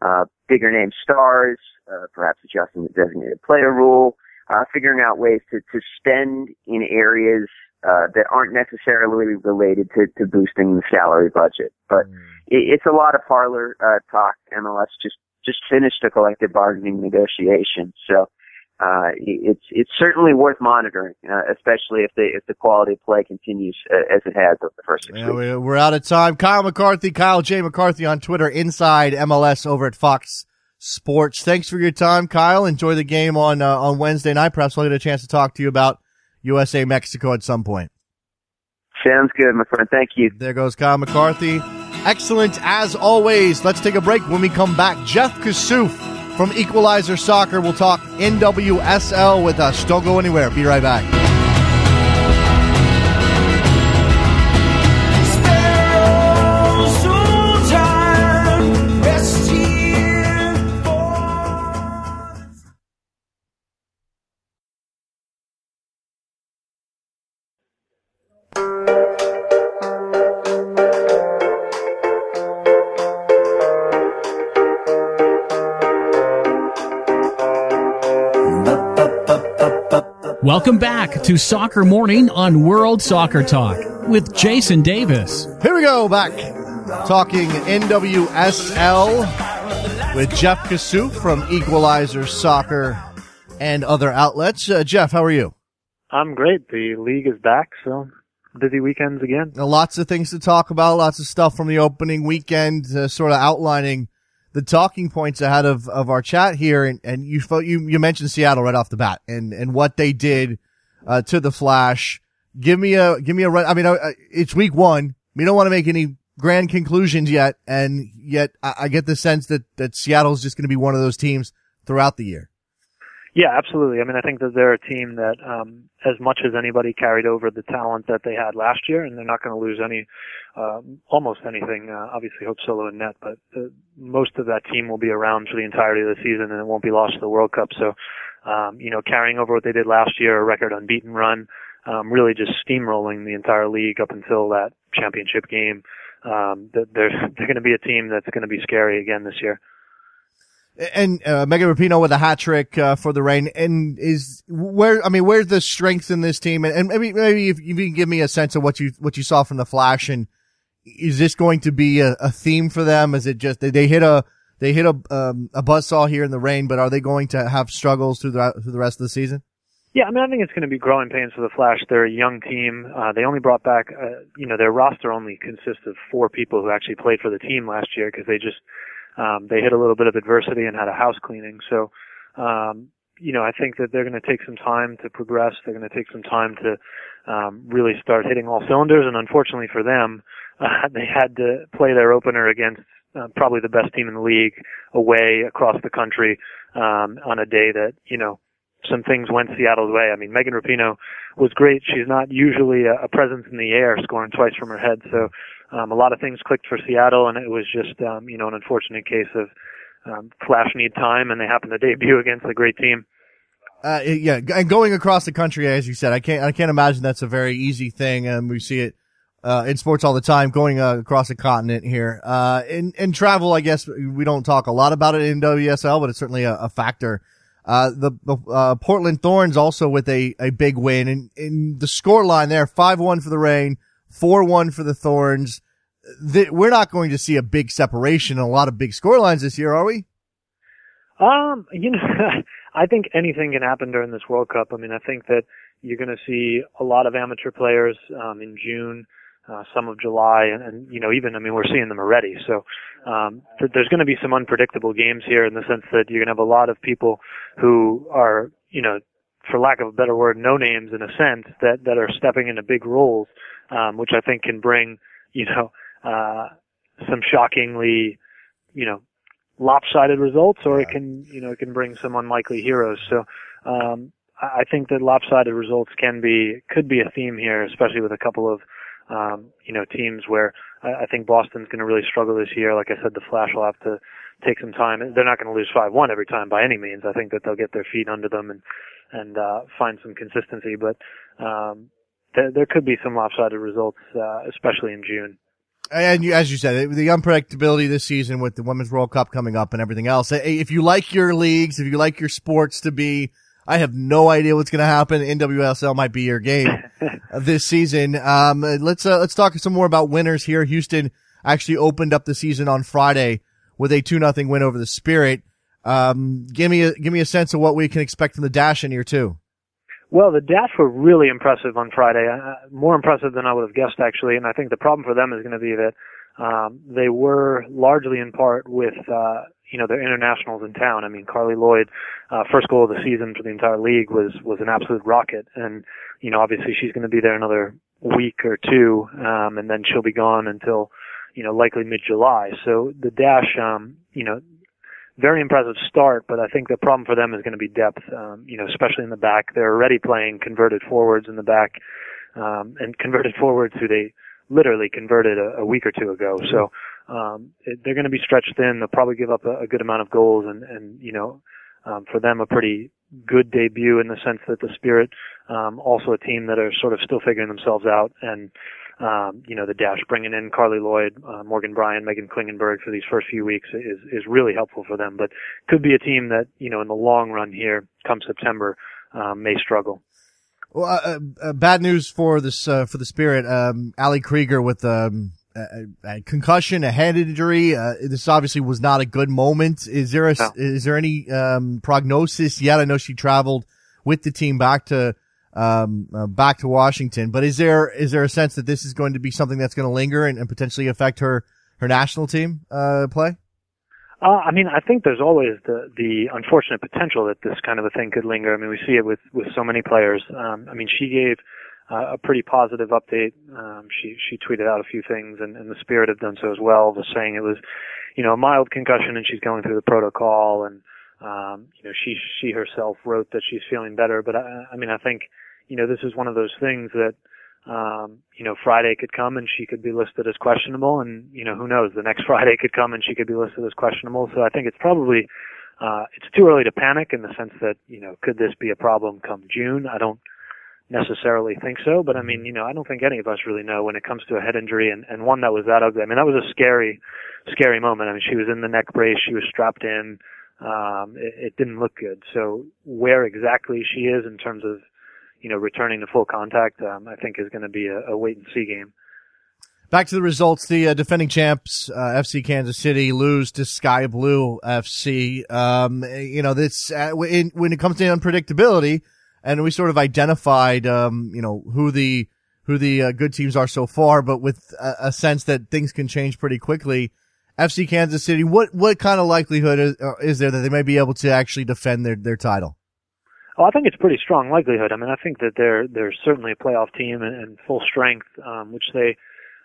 uh, bigger name stars, uh, perhaps adjusting the designated player rule, uh, figuring out ways to, to spend in areas uh, that aren't necessarily related to, to boosting the salary budget. But mm. it, it's a lot of parlor uh, talk. MLS just just finished a collective bargaining negotiation, so uh, it's it's certainly worth monitoring, uh, especially if the if the quality of play continues uh, as it has over the first six yeah, weeks. We're out of time. Kyle McCarthy, Kyle J McCarthy on Twitter, inside MLS over at Fox Sports. Thanks for your time, Kyle. Enjoy the game on uh, on Wednesday night. Perhaps we'll get a chance to talk to you about USA Mexico at some point. Sounds good, my friend. Thank you. There goes Kyle McCarthy. Excellent as always. Let's take a break. When we come back, Jeff Kassouf from Equalizer Soccer will talk NWSL with us. Don't go anywhere. Be right back. Welcome back to Soccer Morning on World Soccer Talk with Jason Davis. Here we go, back talking NWSL with Jeff Kassouf from Equalizer Soccer and other outlets. Uh, Jeff, how are you? I'm great. The league is back, so busy weekends again. lots of things to talk about, lots of stuff from the opening weekend, uh, sort of outlining the talking points ahead of, of our chat here, and, and you, you you mentioned Seattle right off the bat, and and what they did uh, to the Flash. Give me a give me a run. I mean, uh, it's week one. We don't want to make any grand conclusions yet, and yet I, I get the sense that that Seattle's just going to be one of those teams throughout the year. Yeah, absolutely. I mean, I think that they're a team that, um, as much as anybody carried over the talent that they had last year, and they're not going to lose any, uh, almost anything. Uh, obviously, Hope Solo and net, but uh, most of that team will be around for the entirety of the season, and it won't be lost to the World Cup. So, um, you know, carrying over what they did last year, a record unbeaten run, um, really just steamrolling the entire league up until that championship game. Um, they're they're going to be a team that's going to be scary again this year and uh, Megan Rapinoe with a hat trick uh, for the Reign. And is where I mean, where's the strength in this team? And, and maybe maybe if you can give me a sense of what you what you saw from the Flash, and is this going to be a, a theme for them? Is it just they hit a they hit a um, a buzzsaw here in the Reign, but are they going to have struggles through the through the rest of the season? Yeah, I mean, I think it's going to be growing pains for the Flash. They're a young team. Uh, they only brought back, uh, you know, their roster only consists of four people who actually played for the team last year because they just um, they hit a little bit of adversity and had a house cleaning. So, um, you know, I think that they're going to take some time to progress. They're going to take some time to um, really start hitting all cylinders. And unfortunately for them, uh, they had to play their opener against uh, probably the best team in the league away across the country um, on a day that you know some things went Seattle's way. I mean, Megan Rapinoe was great. She's not usually a, a presence in the air, scoring twice from her head. So um, a lot of things clicked for Seattle, and it was just um, you know an unfortunate case of um, Flash need time, and they happened to debut against a great team. Uh, yeah, and going across the country, as you said, I can't I can't imagine that's a very easy thing, and we see it uh, in sports all the time, going uh, across the continent here. Uh, in in travel, I guess we don't talk a lot about it in WSL, but it's certainly a, a factor. Uh, the, the uh, Portland Thorns also with a, a big win and in the score line there, 5-1 for the Reign, 4-1 for the Thorns. The, we're not going to see a big separation and a lot of big score lines this year, are we? Um, you know, I think anything can happen during this World Cup. I mean, I think that you're going to see a lot of amateur players um, in June uh, some of July, and, and you know even I mean we're seeing them already. So um, th- there's going to be some unpredictable games here in the sense that you're going to have a lot of people who are you know for lack of a better word no names in a sense that that are stepping into big roles, um, which I think can bring you know uh, some shockingly you know lopsided results, or it can you know it can bring some unlikely heroes. So. Um, I think that lopsided results can be could be a theme here, especially with a couple of um, you know, teams where I, I think Boston's going to really struggle this year. Like I said, the Flash will have to take some time. They're not going to lose 5-1 every time by any means. I think that they'll get their feet under them and, and, uh, find some consistency, but, um, there, there could be some lopsided results, uh, especially in June. And you, as you said, the unpredictability this season with the Women's World Cup coming up and everything else. If you like your leagues, if you like your sports to be I have no idea what's going to happen. NWSL might be your game this season. Um, let's uh, let's talk some more about winners here. Houston actually opened up the season on Friday with a two nothing win over the Spirit. Um, give me a give me a sense of what we can expect from the Dash in here too. Well, the Dash were really impressive on Friday, uh, more impressive than I would have guessed actually. And I think the problem for them is going to be that um, they were largely in part with uh, you know, their internationals in town. I mean, Carli Lloyd, uh, first goal of the season for the entire league was, was an absolute rocket. And, you know, obviously she's going to be there another week or two, um, and then she'll be gone until, you know, likely mid-July. So the dash, um, you know, very impressive start, but I think the problem for them is going to be depth, um, you know, especially in the back. They're already playing converted forwards in the back, um, and converted forwards who they literally converted a, a week or two ago. So, um, it, they're going to be stretched thin. They'll probably give up a, a good amount of goals, and and you know, um, for them a pretty good debut in the sense that the Spirit, um, also a team that are sort of still figuring themselves out, and um, you know, the Dash bringing in Carli Lloyd, uh, Morgan Brian, Meghan Klingenberg for these first few weeks is is really helpful for them. But could be a team that you know in the long run here, come September, um, may struggle. Well, uh, uh, bad news for this uh, for the Spirit. Um, Ali Krieger with um, a, a concussion, a head injury. Uh, this obviously was not a good moment. Is there a, no. is there any, um, prognosis yet? I know she traveled with the team back to, um, uh, back to Washington, but is there, is there a sense that this is going to be something that's going to linger and, and, potentially affect her, her national team, uh, play? Uh, I mean, I think there's always the the unfortunate potential that this kind of a thing could linger. I mean, we see it with with so many players. Um, I mean, she gave uh, a pretty positive update. Um, she she tweeted out a few things, and, and the Spirit have done so as well, just saying it was, you know, a mild concussion, and she's going through the protocol, and um, you know, she she herself wrote that she's feeling better. But I, I mean, I think, you know, this is one of those things that. Um, you know, Friday could come and she could be listed as questionable, and you know, who knows? The next Friday could come and she could be listed as questionable. So I think it's probably uh, it's too early to panic in the sense that you know, could this be a problem come June? I don't necessarily think so, but I mean, you know, I don't think any of us really know when it comes to a head injury and, and one that was that ugly. I mean, that was a scary, scary moment. I mean, she was in the neck brace, she was strapped in, um, it, it didn't look good. So where exactly she is in terms of, you know, returning to full contact, um, I think is going to be a, a wait and see game. Back to the results. The uh, defending champs, uh, FC Kansas City, lose to Sky Blue FC. Um, you know, this uh, when, when it comes to unpredictability, and we sort of identified, um, you know, who the who the uh, good teams are so far, but with a, a, sense that things can change pretty quickly. FC Kansas City, what what kind of likelihood is, uh, is there that they may be able to actually defend their their title? Oh, I think it's pretty strong likelihood. I mean, I think that they're they're certainly a playoff team and, and full strength, um, which they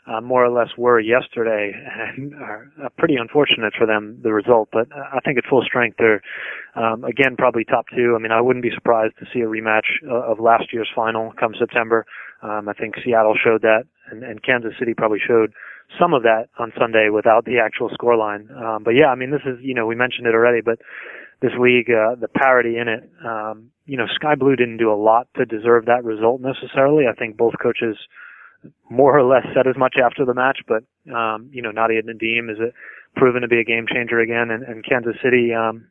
uh, more or less were yesterday, and are uh, pretty unfortunate for them the result. But I think at full strength, they're um, again probably top two. I mean, I wouldn't be surprised to see a rematch uh, of last year's final come September. Um, I think Seattle showed that, and, and Kansas City probably showed some of that on Sunday without the actual scoreline. Um, but yeah, I mean, this is you know we mentioned it already, but this league, uh, the parity in it, um, you know, Sky Blue didn't do a lot to deserve that result necessarily. I think both coaches more or less said as much after the match, but um, you know, Nadia Nadim is a, proven to be a game changer again, and, and Kansas City. Um,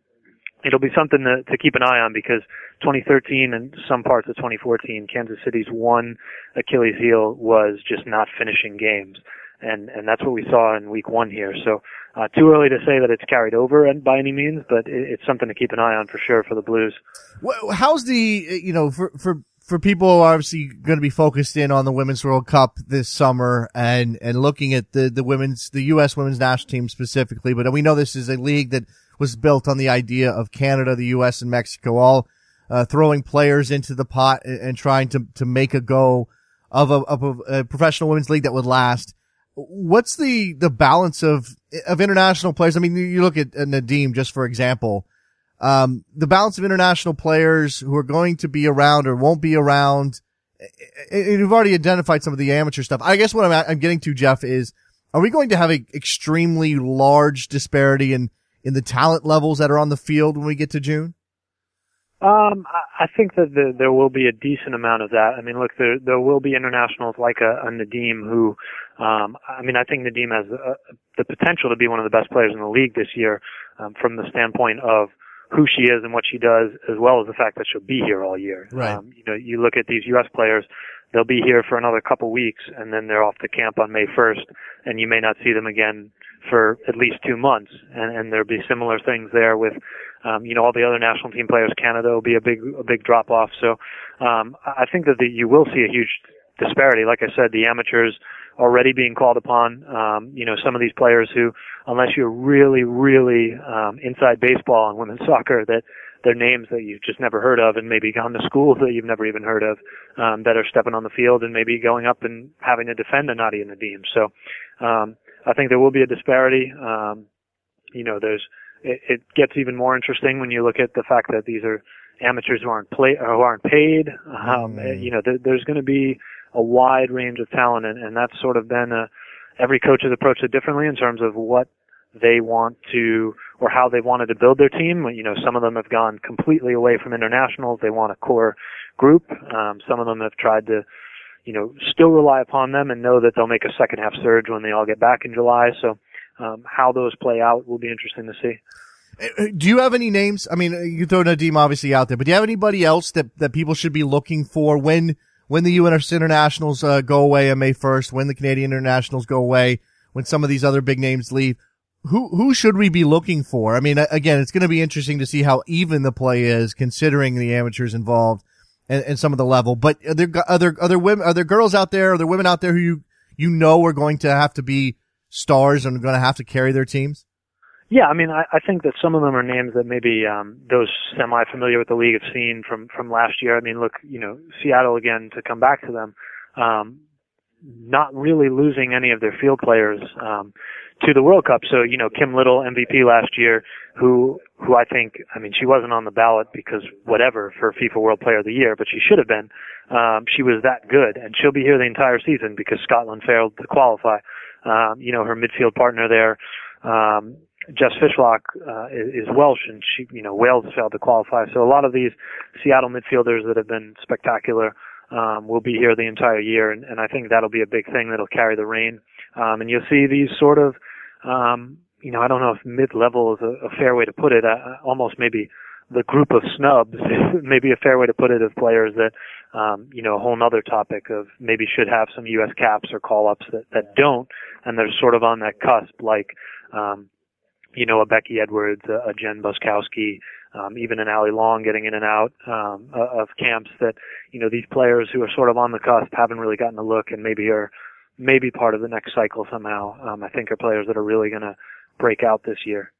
it'll be something to, to keep an eye on because 2013 and some parts of 2014, Kansas City's one Achilles heel was just not finishing games, and and that's what we saw in Week One here. So. Uh, too early to say that it's carried over and by any means, but it, it's something to keep an eye on for sure for the Blues. How's the you know for for for people who are obviously going to be focused in on the Women's World Cup this summer and, and looking at the, the women's, the U.S. women's national team specifically, but we know this is a league that was built on the idea of Canada, the U.S. and Mexico all, uh, throwing players into the pot and, and, trying to, to make a go of a, of a, a professional women's league that would last. What's the, the balance of, of international players? I mean, you look at Nadim just for example, um, the balance of international players who are going to be around or won't be around. You've already identified some of the amateur stuff. I guess what I'm, I'm getting to, Jeff, is are we going to have an extremely large disparity in, in the talent levels that are on the field when we get to June? Um, I think that the, there will be a decent amount of that. I mean, look, there there will be internationals like a, a Nadim who, um, I mean, I think Nadim has a, the potential to be one of the best players in the league this year, um, from the standpoint of who she is and what she does, as well as the fact that she'll be here all year. Right. Um, you know, you look at these U.S. players; they'll be here for another couple weeks, and then they're off to camp on May 1st, and you may not see them again for at least two months. And, and there'll be similar things there with, um, you know, all the other national team players. Canada will be a big, a big drop off. So, um, I think that the, you will see a huge disparity. Like I said, the amateurs already being called upon. Um, you know, some of these players who, unless you're really, really um, inside baseball and women's soccer, that they're names that you've just never heard of, and maybe gone to schools that you've never even heard of, um, that are stepping on the field and maybe going up and having to defend a Nadia Nadim. So, um, I think there will be a disparity. Um, you know, there's it, it gets even more interesting when you look at the fact that these are amateurs who aren't play who aren't paid. Um, mm. You know, there, there's going to be a wide range of talent, and, and that's sort of been a, every coach has approached it differently in terms of what they want to or how they wanted to build their team. You know, some of them have gone completely away from internationals. They want a core group. Um, some of them have tried to, you know, still rely upon them and know that they'll make a second half surge when they all get back in July. So, um, how those play out will be interesting to see. Uh, do you have any names? I mean, you throw Nadim obviously out there, but do you have anybody else that, that people should be looking for when when the U.S. internationals uh, go away on May 1st, when the Canadian internationals go away, when some of these other big names leave, who who should we be looking for? I mean, again, it's going to be interesting to see how even the play is, considering the amateurs involved and, and some of the level. But are there other other women, are there girls out there, are there women out there who you you know are going to have to be stars and are going to have to carry their teams? Yeah, I mean, I, I think that some of them are names that maybe um, those semi-familiar with the league have seen from from last year. I mean, look, you know, Seattle again to come back to them, um, not really losing any of their field players um, to the World Cup. So, you know, Kim Little, MVP last year, who who I think, I mean, she wasn't on the ballot because whatever for FIFA World Player of the Year, but she should have been. Um, she was that good, and she'll be here the entire season because Scotland failed to qualify. Um, you know, her midfield partner there. Um, Jess Fishlock uh, is, is Welsh, and she, you know, Wales failed to qualify. So a lot of these Seattle midfielders that have been spectacular um, will be here the entire year, and, and I think that'll be a big thing that'll carry the reign. Um, and you'll see these sort of, um, you know, I don't know if mid-level is a, a fair way to put it. Uh, almost maybe the group of snubs, maybe a fair way to put it, of players that, um, you know, a whole other topic of maybe should have some U.S. caps or call-ups that that don't, and they're sort of on that cusp, like. Um, you know, a Becky Edwards, a, Jen Buczkowski, um, even an Allie Long getting in and out um, of camps that you know these players who are sort of on the cusp haven't really gotten a look and maybe are maybe part of the next cycle somehow. Um, I think are players that are really going to break out this year.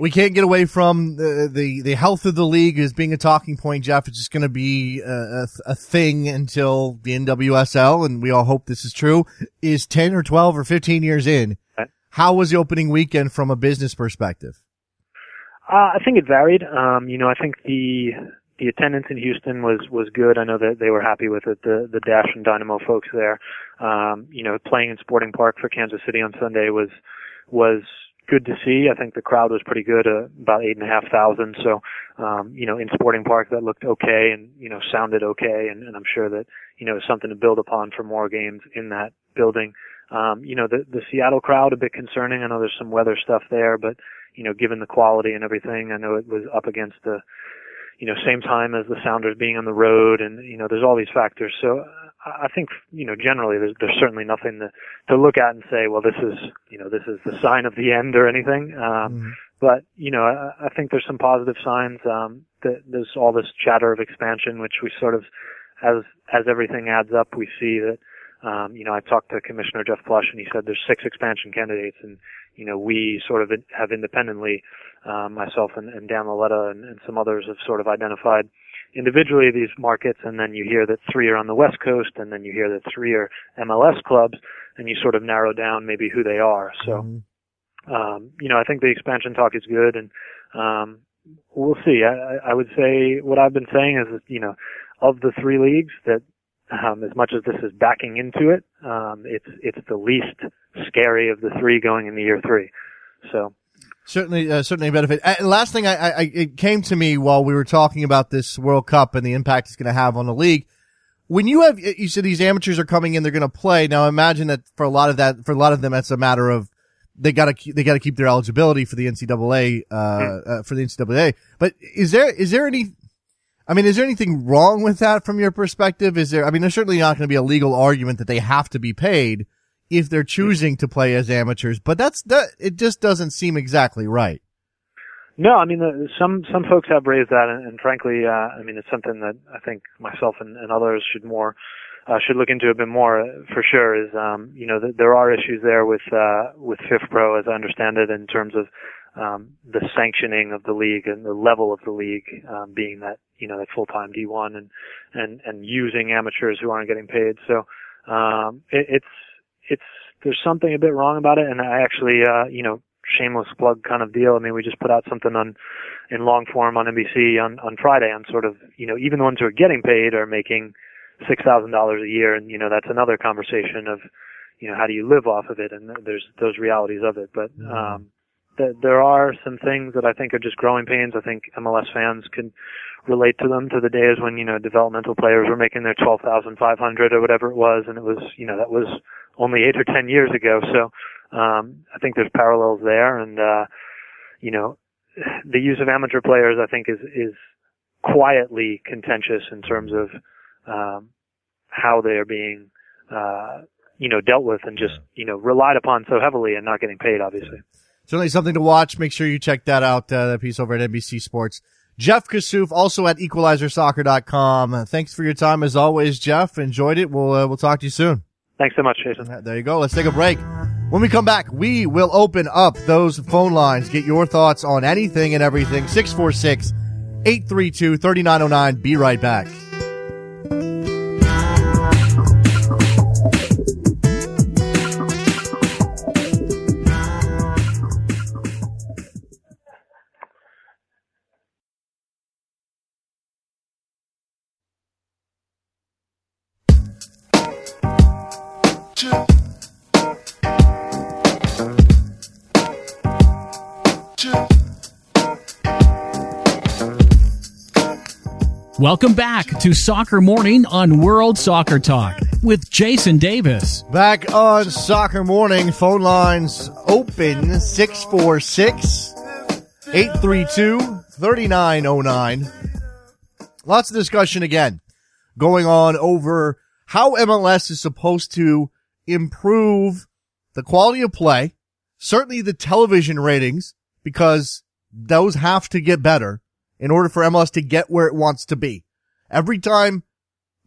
We can't get away from the, the, the health of the league as being a talking point, Jeff. It's just going to be a, a, thing until the NWSL, and we all hope this is true, is 10 or 12 or 15 years in. How was the opening weekend from a business perspective? Uh, I think it varied. Um, you know, I think the the attendance in Houston was was good. I know that they were happy with it. The the Dash and Dynamo folks there. Um, you know, playing in Sporting Park for Kansas City on Sunday was was good to see. I think the crowd was pretty good, uh, about eight and a half thousand. So, um, you know, in Sporting Park that looked okay and you know sounded okay, and, and I'm sure that you know something to build upon for more games in that building. Um, you know, the the Seattle crowd a bit concerning. I know there's some weather stuff there, but you know, given the quality and everything, I know it was up against the you know same time as the Sounders being on the road, and you know, there's all these factors. So I think you know generally there's there's certainly nothing to to look at and say, well, this is you know this is the sign of the end or anything. Um, mm-hmm. But you know, I, I think there's some positive signs. Um, that there's all this chatter of expansion, which we sort of, as as everything adds up, we see that um, you know, I talked to Commissioner Jeff Plush, and he said there's six expansion candidates, and you know, we sort of have independently, um, myself and, and Dan Lauletta and, and some others have sort of identified individually these markets, and then you hear that three are on the West Coast, and then you hear that three are MLS clubs, and you sort of narrow down maybe who they are. So, mm-hmm. um, you know, I think the expansion talk is good, and um, we'll see. I, I would say what I've been saying is, that, you know, of the three leagues that um, as much as this is backing into it, um, it's it's the least scary of the three going into year three. So certainly, uh, certainly a benefit. Uh, last thing, I, I, it came to me while we were talking about this World Cup and the impact it's going to have on the league. When you have, you said these amateurs are coming in, they're going to play. Now, imagine that for a lot of that, for a lot of them, that's a matter of they got to they got to keep their eligibility for the NCAA uh, hmm. uh, for the NCAA. But is there is there any I mean, is there anything wrong with that from your perspective? Is there, I mean, there's certainly not going to be a legal argument that they have to be paid if they're choosing to play as amateurs, but that's, that, it just doesn't seem exactly right. No, I mean, some, some folks have raised that and, and frankly, uh, I mean, it's something that I think myself and, and others should more, uh, should look into a bit more for sure is, um, you know, th- there are issues there with, uh, with FIFPro as I understand it in terms of, um, the sanctioning of the league and the level of the league um, being that you know that full time D1 and and and using amateurs who aren't getting paid. So um, it, it's it's there's something a bit wrong about it, and I actually uh, you know shameless plug kind of deal. I mean, we just put out something on in long form on NBC on on Friday on sort of you know even the ones who are getting paid are making six thousand dollars a year, and you know that's another conversation of you know how do you live off of it, and there's those realities of it, but. Mm-hmm. Um there are some things that I think are just growing pains. I think MLS fans can relate to them to the days when you know developmental players were making their twelve thousand five hundred or whatever it was, and it was you know that was only eight or ten years ago. So um, I think there's parallels there, and uh, you know the use of amateur players I think is is quietly contentious in terms of um, how they are being uh, you know dealt with and just you know relied upon so heavily and not getting paid, obviously certainly something to watch. Make sure you check that out, uh, that piece over at NBC Sports. Jeff Kassouf, also at equalizersoccer.com. Uh, thanks for your time as always, Jeff. Enjoyed it. We'll, uh, we'll talk to you soon. Thanks so much, Jason. There you go. Let's take a break. When we come back, we will open up those phone lines. Get your thoughts on anything and everything. 646 832 3909. Be right back. Welcome back to Soccer Morning on World Soccer Talk with Jason Davis. Back on Soccer Morning, phone lines open 646 832 3909. Lots of discussion again going on over how MLS is supposed to improve the quality of play, certainly the television ratings, because those have to get better in order for MLS to get where it wants to be. Every time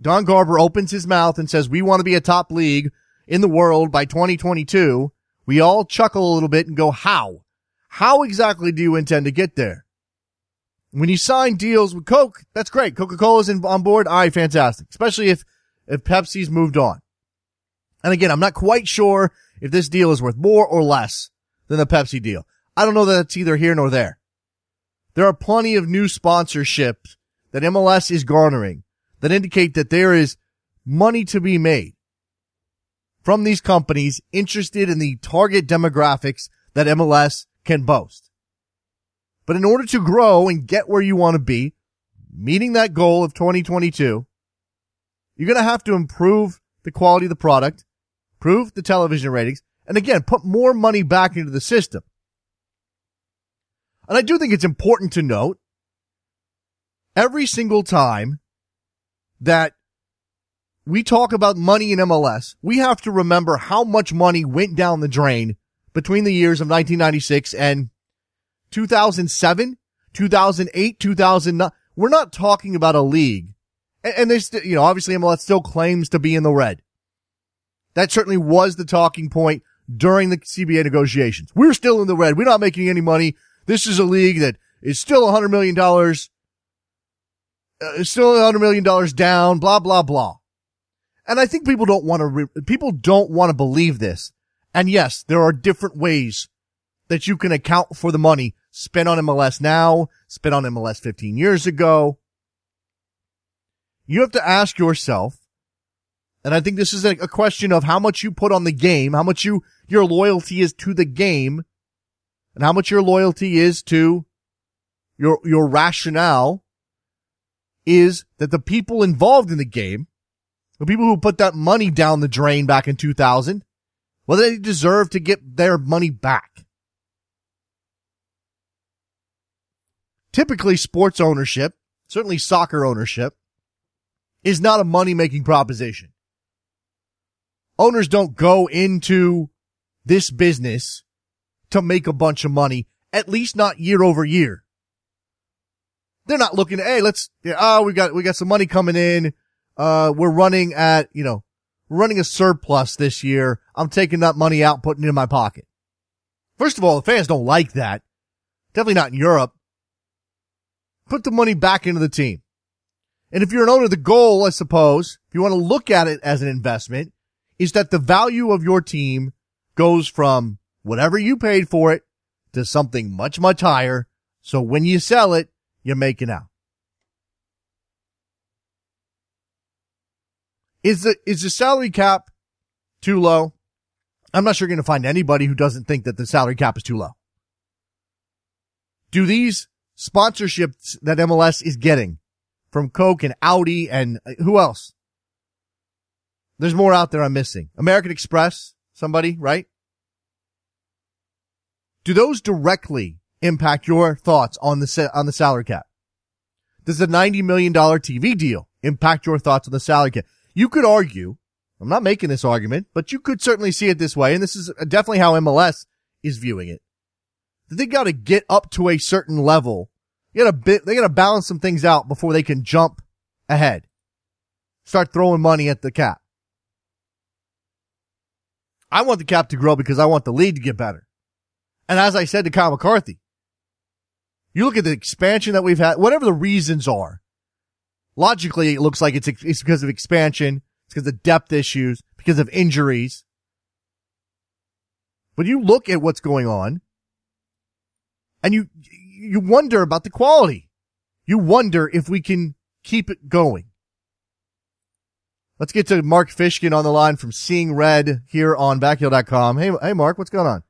Don Garber opens his mouth and says, we want to be a top league in the world by 2022, we all chuckle a little bit and go, how? How exactly do you intend to get there? When you sign deals with Coke, that's great. Coca-Cola's on board. All right, fantastic. Especially if, if Pepsi's moved on. And again, I'm not quite sure if this deal is worth more or less than the Pepsi deal. I don't know that it's either here nor there. There are plenty of new sponsorships that MLS is garnering that indicate that there is money to be made from these companies interested in the target demographics that MLS can boast. But in order to grow and get where you want to be, meeting that goal of 2022, you're going to have to improve the quality of the product, improve the television ratings, and again, put more money back into the system. And I do think it's important to note every single time that we talk about money in MLS, we have to remember how much money went down the drain between the years of 1996 and 2007, 2008, 2009. We're not talking about a league. And, there's, you know, obviously MLS still claims to be in the red. That certainly was the talking point during the CBA negotiations. We're still in the red. We're not making any money. This is a league that is still $100 million, uh, still $100 million down, blah, blah, blah. And I think people don't want to, re- people don't want to believe this. And yes, there are different ways that you can account for the money spent on MLS now, spent on MLS 15 years ago. You have to ask yourself, and I think this is a, a question of how much you put on the game, how much you, your loyalty is to the game, and how much your loyalty is to your, your rationale is that the people involved in the game, the people who put that money down the drain back in 2000, well, they deserve to get their money back. Typically sports ownership, certainly soccer ownership, is not a money making proposition. Owners don't go into this business to make a bunch of money, at least not year over year. They're not looking at, hey, let's, yeah, oh, we got, we got some money coming in. Uh, we're running at, you know, running a surplus this year. I'm taking that money out, putting it in my pocket. First of all, the fans don't like that. Definitely not in Europe. Put the money back into the team. And if you're an owner, the goal, I suppose, if you want to look at it as an investment, is that the value of your team goes from whatever you paid for it to something much, much higher. So when you sell it, you're making out. Is the, is the salary cap too low? I'm not sure you're going to find anybody who doesn't think that the salary cap is too low. Do these sponsorships that MLS is getting from Coke and Audi and uh, who else? There's more out there I'm missing. American Express, somebody, right? Do those directly impact your thoughts on the, on the salary cap? Does the $90 million TV deal impact your thoughts on the salary cap? You could argue, I'm not making this argument, but you could certainly see it this way. And this is definitely how MLS is viewing it. They got to get up to a certain level. You got to they got to balance some things out before they can jump ahead. Start throwing money at the cap. I want the cap to grow because I want the league to get better. And as I said to Kyle McCarthy, you look at the expansion that we've had, whatever the reasons are, logically, it looks like it's, it's because of expansion. It's because of depth issues, because of injuries. But you look at what's going on and you, you wonder about the quality. You wonder if we can keep it going. Let's get to Mark Fishkin on the line from Seeing Red here on backheel.com. Hey, hey, Mark, what's going on?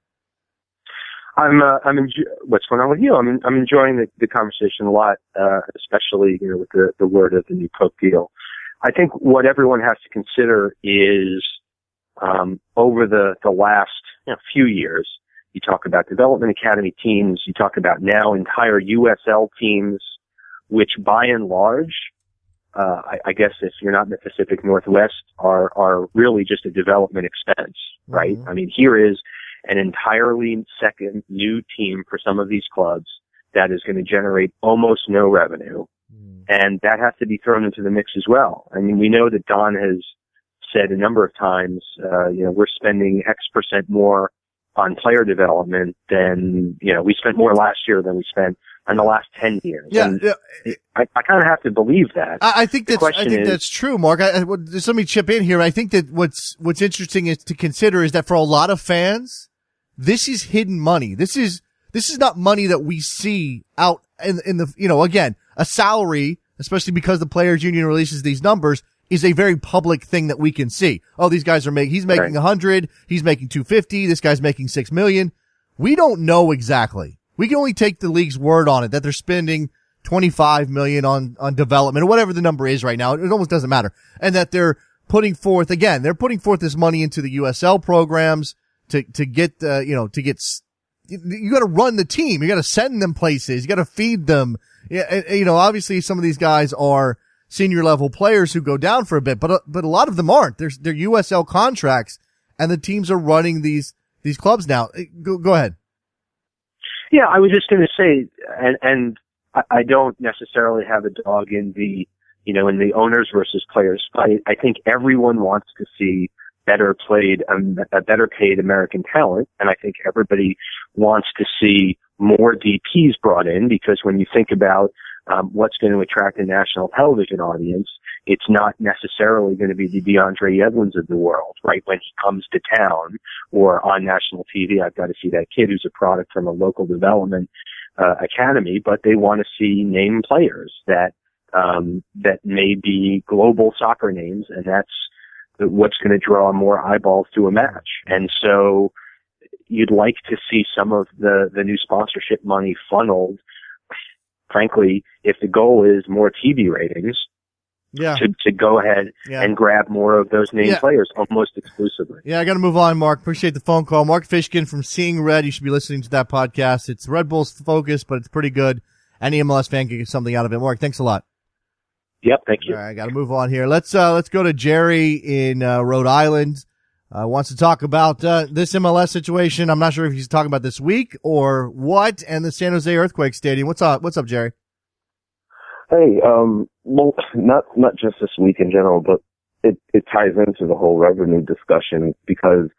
I'm uh, I'm enjo- what's going on with you? I'm I'm enjoying the, the conversation a lot, uh, especially you know with the the word of the new Pope deal. I think what everyone has to consider is um, over the the last you know, few years. You talk about development academy teams. You talk about now entire USL teams, which by and large, uh, I, I guess if you're not in the Pacific Northwest, are are really just a development expense, right? Mm-hmm. I mean, here is an entirely second new team for some of these clubs that is going to generate almost no revenue. And that has to be thrown into the mix as well. I mean, we know that Don has said a number of times, uh, you know, we're spending X percent more on player development than, you know, we spent more last year than we spent in the last 10 years. Yeah, And. I, I kind of have to believe that. I, I think that's I think is- that's true, Mark. I, I, just let me chip in here. I think that what's what's interesting is to consider is that for a lot of fans, this is hidden money. This is this is not money that we see out in in the you know again a salary, especially because the players union releases these numbers. Is a very public thing that we can see. Oh, these guys are making, he's making Right. a hundred, he's making 250, this guy's making six million. We don't know exactly. We can only take the league's word on it that they're spending 25 million on, on development or whatever the number is right now. It almost doesn't matter. And that they're putting forth, again, they're putting forth this money into the USL programs to, to get, uh, you know, to get, you, you gotta run the team. You gotta send them places. You gotta feed them. Yeah, you know, obviously some of these guys are senior level players who go down for a bit, but, uh, but a lot of them aren't. There's, they're USL contracts and the teams are running these, these clubs now. Uh, Go, go ahead. Yeah, I was just going to say, and and I, I don't necessarily have a dog in the, you know, in the owners versus players fight. I think everyone wants to see better played, um, a better paid American talent, and I think everybody wants to see more DPs brought in because when you think about um, what's going to attract a national television audience, it's not necessarily going to be the DeAndre Edmonds of the world, right? When he comes to town or on national TV, I've got to see that kid who's a product from a local development uh, academy, but they want to see name players that um, that may be global soccer names, and that's what's going to draw more eyeballs to a match. And so, you'd like to see some of the the new sponsorship money funneled. Frankly, if the goal is more TV ratings, Yeah. to to go ahead Yeah. and grab more of those name Yeah. players almost exclusively. Yeah, I got to move on, Mark. Appreciate the phone call. Mark Fishkin from Seeing Red. You should be listening to that podcast. It's Red Bull's focus, but it's pretty good. Any MLS fan can get something out of it. Mark, thanks a lot. Yep, thank you. All right, got to move on here. Let's uh let's go to Jerry in uh, Rhode Island. Uh, wants to talk about uh, this MLS situation. I'm not sure if he's talking about this week or what, and the San Jose Earthquake Stadium. What's up? What's up, Jerry? Hey, um, well, not not just this week in general, but it it ties into the whole revenue discussion because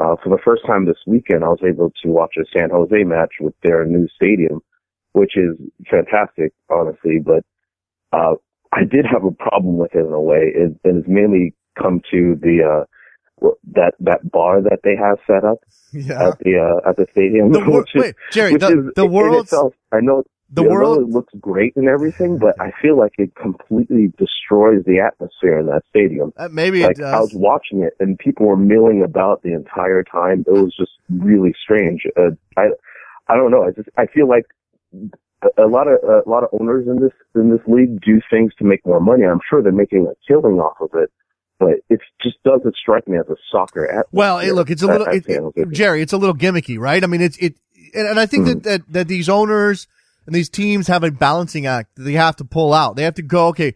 uh, for the first time this weekend, I was able to watch a San Jose match with their new stadium, which is fantastic, honestly. But uh, I did have a problem with it in a way, and and it's mainly come to the uh, that that bar that they have set up Yeah. at the uh, at the stadium. The wor- which is- wait, Jerry, the, is the in world's itself, I know the know world it looks great and everything, but I feel like it completely destroys the atmosphere in that stadium. uh, maybe like it I was watching it and people were milling about the entire time. It was just really strange. Uh, I I don't know. I just I feel like a, lot of a lot of owners in this in this league do things to make more money. I'm sure they're making a killing off of it, but it just doesn't strike me as a soccer atmosphere. Well, hey, look, it's a little, it, it- Jerry, it's a little gimmicky, right? I mean, it's, it, and, and I think mm-hmm. that, that, that these owners and these teams have a balancing act that they have to pull out. They have to go, okay,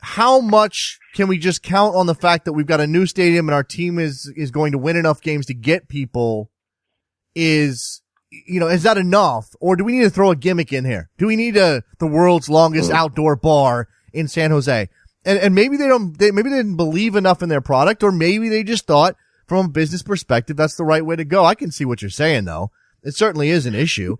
how much can we just count on the fact that we've got a new stadium and our team is, is going to win enough games to get people is, you know, is that enough? Or do we need to throw a gimmick in here? Do we need a, the world's longest outdoor bar in San Jose? And, and maybe they don't, they, maybe they didn't believe enough in their product or maybe they just thought from a business perspective, that's the right way to go. I can see what you're saying though. It certainly is an issue.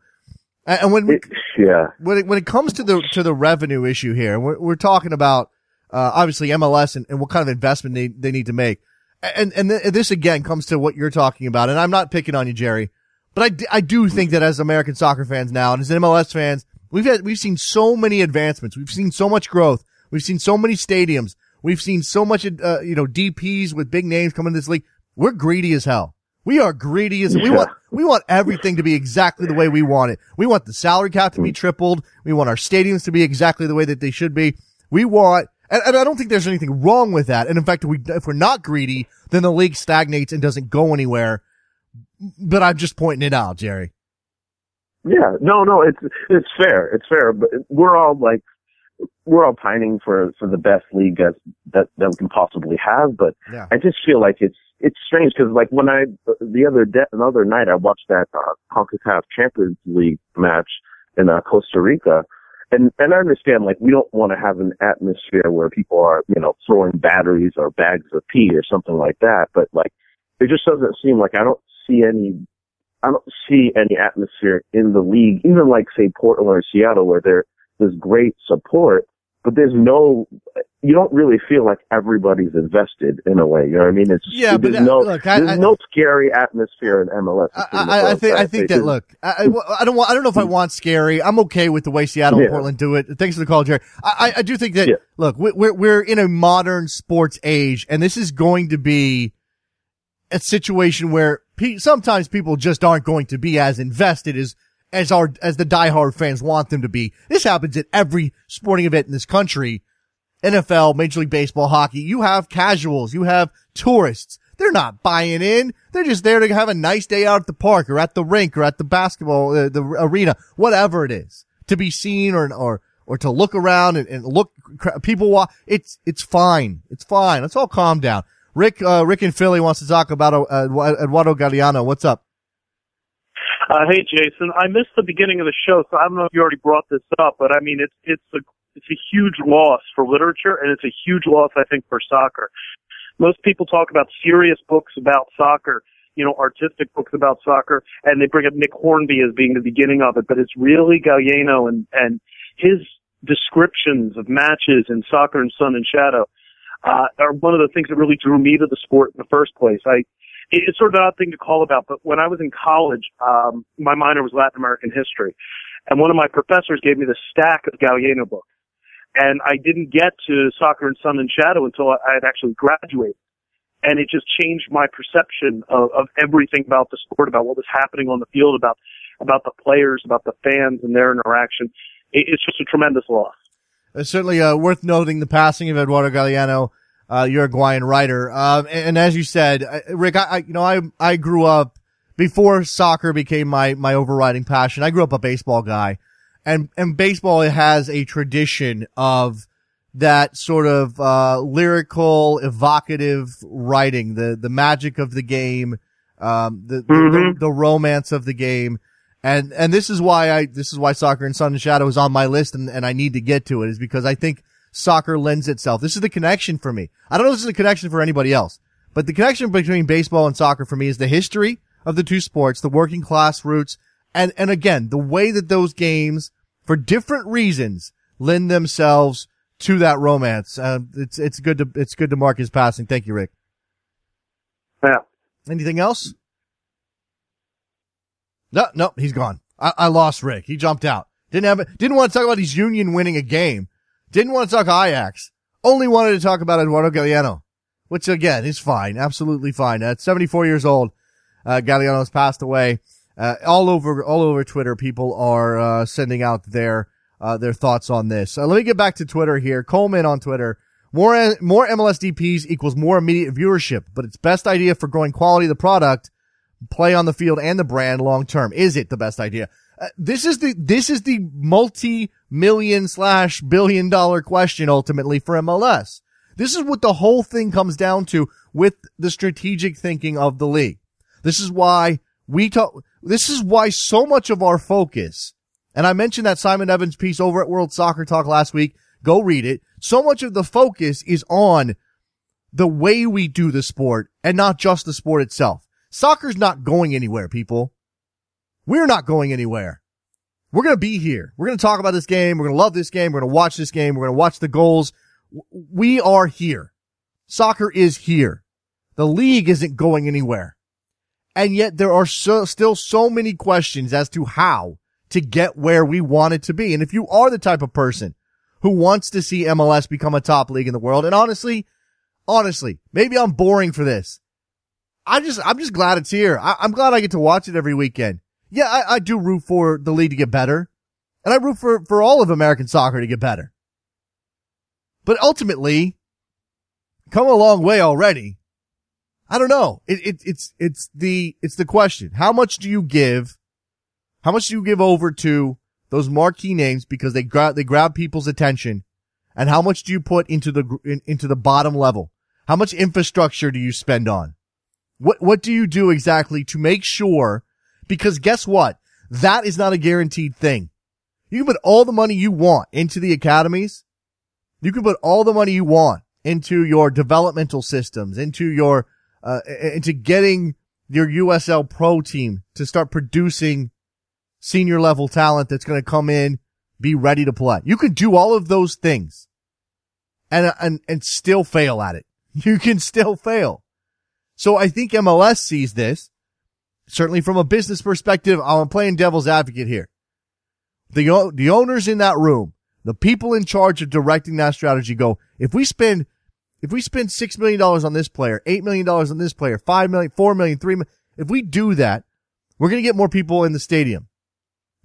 And and when we, It- yeah. when it, when it comes to the to the revenue issue here, we're, we're talking about uh, obviously MLS and, and what kind of investment they, they need to make, and and th- this again comes to what you're talking about. And I'm not picking on you, Jerry, but I, d- I do think that as American soccer fans now and as MLS fans, we've had we've seen so many advancements, we've seen so much growth, we've seen so many stadiums, we've seen so much uh, you know DPS with big names coming to this league. We're greedy as hell. We are greedy as we want. We want everything to be exactly the way we want it. We want the salary cap to be tripled. We want our stadiums to be exactly the way that they should be. We want, and, and I don't think there's anything wrong with that. And in fact, if, we, if we're not greedy, then the league stagnates and doesn't go anywhere. But I'm just pointing it out, Jerry. Yeah, no, no, it's it's fair, it's fair, but we're all like we're all pining for for the best league as, that that we can possibly have, but Yeah. I just feel like it's it's strange because like when I the other de- another night I watched that uh, Concacaf Champions League match in uh, Costa Rica. And, and I understand, like, we don't want to have an atmosphere where people are, you know, throwing batteries or bags of pee or something like that. But like, it just doesn't seem like I don't see any, I don't see any atmosphere in the league, even like say Portland or Seattle where there, there's great support but there's no, you don't really feel like everybody's invested in a way. You know what I mean? It's yeah, but there's no, look, I, there's I, no scary atmosphere in MLS. I, I, think I think that look, I, I don't want I don't know if I want scary. I'm okay with the way Seattle Yeah. and Portland do it. Thanks for the call, Jerry. I I, I do think that Yeah. look, we're we're in a modern sports age, and this is going to be a situation where pe- sometimes people just aren't going to be as invested as as our as the diehard fans want them to be. This happens at every sporting event in this country. NFL, Major League Baseball, hockey, you have casuals, you have tourists. They're not buying in. They're just there to have a nice day out at the park or at the rink or at the basketball, uh, the arena, whatever it is, to be seen or, or, or to look around and, and look, people walk. It's, it's fine. It's fine. Let's all calm down. Rick, uh, Rick in Philly wants to talk about, uh, Eduardo Galeano. What's up? Uh, hey, Jason. I missed the beginning of the show, so I don't know if you already brought this up, but I mean, it's it's a it's a huge loss for literature, and it's a huge loss, I think, for soccer. Most people talk about serious books about soccer, you know, artistic books about soccer, and they bring up Nick Hornby as being the beginning of it, but it's really Galeano and and his descriptions of matches in soccer and Sun and Shadow uh, are one of the things that really drew me to the sport in the first place. I it's sort of an odd thing to call about, but when I was in college, um, my minor was Latin American history, and one of my professors gave me the stack of Galeano books, and I didn't get to Soccer and Sun and Shadow until I had actually graduated, and it just changed my perception of, of everything about the sport, about what was happening on the field, about about the players, about the fans and their interaction. It, it's just a tremendous loss. It's certainly uh, worth noting the passing of Eduardo Galeano, uh, Uruguayan writer. Um, and, and as you said, uh, Rick, I, I, you know, I I grew up before soccer became my my overriding passion. I grew up a baseball guy, and and baseball has a tradition of that sort of uh, lyrical, evocative writing, the the magic of the game, um, the, the, the the romance of the game. And, and this is why I, this is why soccer and sun and shadow is on my list and, and I need to get to it is because I think soccer lends itself. This is the connection for me. I don't know if this is a connection for anybody else, but the connection between baseball and soccer for me is the history of the two sports, the working class roots, and, and again, the way that those games, for different reasons, lend themselves to that romance. Uh, it's, it's good to, it's good to mark his passing. Thank you, Rick. Yeah. Anything else? No, no, he's gone. I, I lost Rick. He jumped out. Didn't have, didn't want to talk about his union winning a game. Didn't want to talk Ajax. Only wanted to talk about Eduardo Galeano, which again is fine. Absolutely fine. At 74 years old, uh, has passed away. Uh, all over, all over Twitter, people are, uh, sending out their, uh, their thoughts on this. Uh, let me get back to Twitter here. Coleman on Twitter. More, more MLS DPs equals more immediate viewership, but it's best idea for growing quality of the product play on the field and the brand long term. Is it the best idea? Uh, this is the this is the multi-million slash billion dollar question ultimately for MLS. This is what the whole thing comes down to with the strategic thinking of the league. This is why we talk. This is why so much of our focus, and I mentioned that Simon Evans piece over at World Soccer Talk last week. Go read it. So much of the focus is on the way we do the sport and not just the sport itself. Soccer's not going anywhere, people. We're not going anywhere. We're going to be here. We're going to talk about this game. We're going to love this game. We're going to watch this game. We're going to watch the goals. We are here. Soccer is here. The league isn't going anywhere. And yet there are so, still so many questions as to how to get where we want it to be. And if you are the type of person who wants to see MLS become a top league in the world, and honestly, honestly, maybe I'm boring for this. I just, I'm just glad it's here. I, I'm glad I get to watch it every weekend. Yeah, I, I do root for the league to get better. And I root for, for all of American soccer to get better. But ultimately, come a long way already. I don't know. It, it, it's, it's the, it's the question. How much do you give? How much do you give over to those marquee names because they grab, they grab people's attention? And how much do you put into the, in, into the bottom level? How much infrastructure do you spend on? What, what do you do exactly to make sure? Because guess what? That is not a guaranteed thing. You can put all the money you want into the academies. You can put all the money you want into your developmental systems, into your, uh, into getting your USL pro team to start producing senior level talent that's going to come in, be ready to play. You can do all of those things and, and, and still fail at it. You can still fail. So I think MLS sees this certainly from a business perspective. I'm playing devil's advocate here. The, the owners in that room, the people in charge of directing that strategy go, if we spend, if we spend $6 million on this player, $8 million on this player, $5 million, $4 million, $3 million, if we do that, we're going to get more people in the stadium.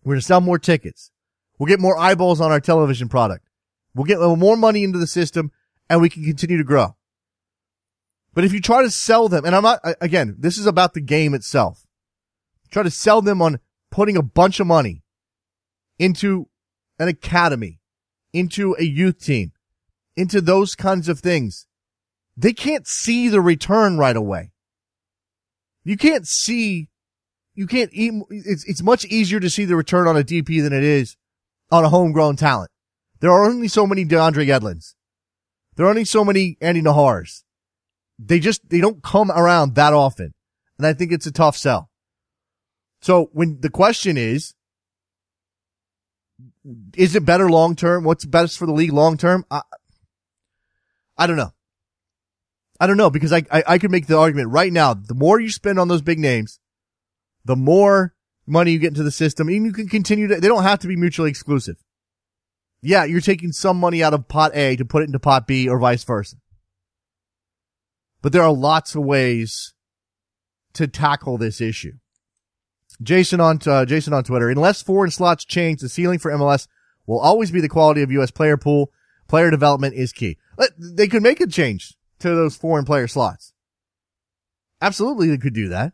We're going to sell more tickets. We'll get more eyeballs on our television product. We'll get more money into the system and we can continue to grow. But if you try to sell them, and I'm not, again, this is about the game itself. Try to sell them on putting a bunch of money into an academy, into a youth team, into those kinds of things. They can't see the return right away. You can't see, you can't, it's, it's much easier to see the return on a DP than it is on a homegrown talent. There are only so many DeAndre Yedlins. There are only so many Andy Najars they just, they don't come around that often. And I think it's a tough sell. So when the question is, is it better long term? What's best for the league long term? I, I don't know. I don't know because I, I, I could make the argument right now. The more you spend on those big names, the more money you get into the system and you can continue to, they don't have to be mutually exclusive. Yeah, you're taking some money out of pot A to put it into pot B or vice versa. But there are lots of ways to tackle this issue. Jason on uh, Jason on Twitter. Unless foreign slots change, the ceiling for MLS will always be the quality of U.S. player pool. Player development is key. They could make a change to those foreign player slots. Absolutely, they could do that.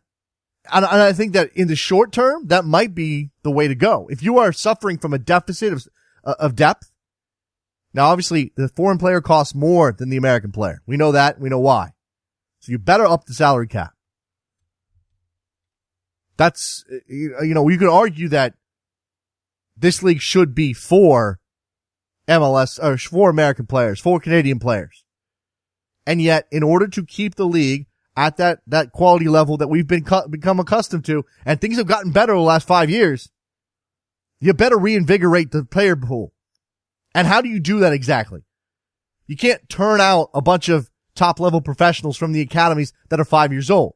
And, and I think that in the short term, that might be the way to go. If you are suffering from a deficit of, uh, of depth, now obviously the foreign player costs more than the American player. We know that. We know why. So you better up the salary cap. That's, you know, you could argue that this league should be for MLS or for American players, for Canadian players. And yet, in order to keep the league at that, that quality level that we've been become accustomed to, and things have gotten better the last five years, you better reinvigorate the player pool. And how do you do that exactly? You can't turn out a bunch of top level professionals from the academies that are five years old.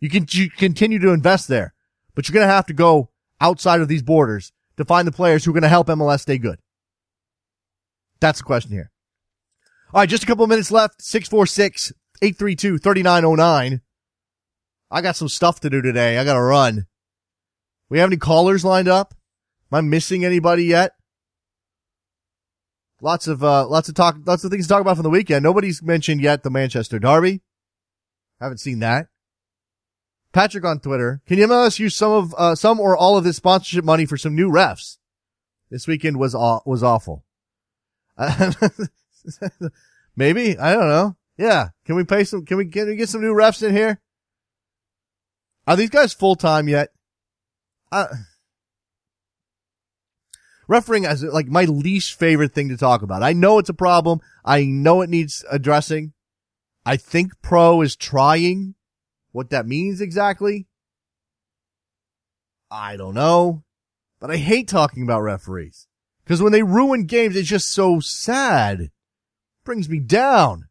You can you continue to invest there, but you're going to have to go outside of these borders to find the players who are going to help MLS stay good. That's the question here. All right, just a couple of minutes left. 646 832 3909. I got some stuff to do today. I got to run. We have any callers lined up? Am I missing anybody yet? Lots of, uh, lots of talk, lots of things to talk about from the weekend. Nobody's mentioned yet the Manchester Derby. Haven't seen that. Patrick on Twitter. Can you MLS use some of, uh, some or all of this sponsorship money for some new refs? This weekend was, aw- was awful. Maybe. I don't know. Yeah. Can we pay some, can we, can we get some new refs in here? Are these guys full time yet? Uh, refereeing as like my least favorite thing to talk about. I know it's a problem. I know it needs addressing. I think PRO is trying what that means exactly. I don't know, but I hate talking about referees because when they ruin games, it's just so sad. It brings me down.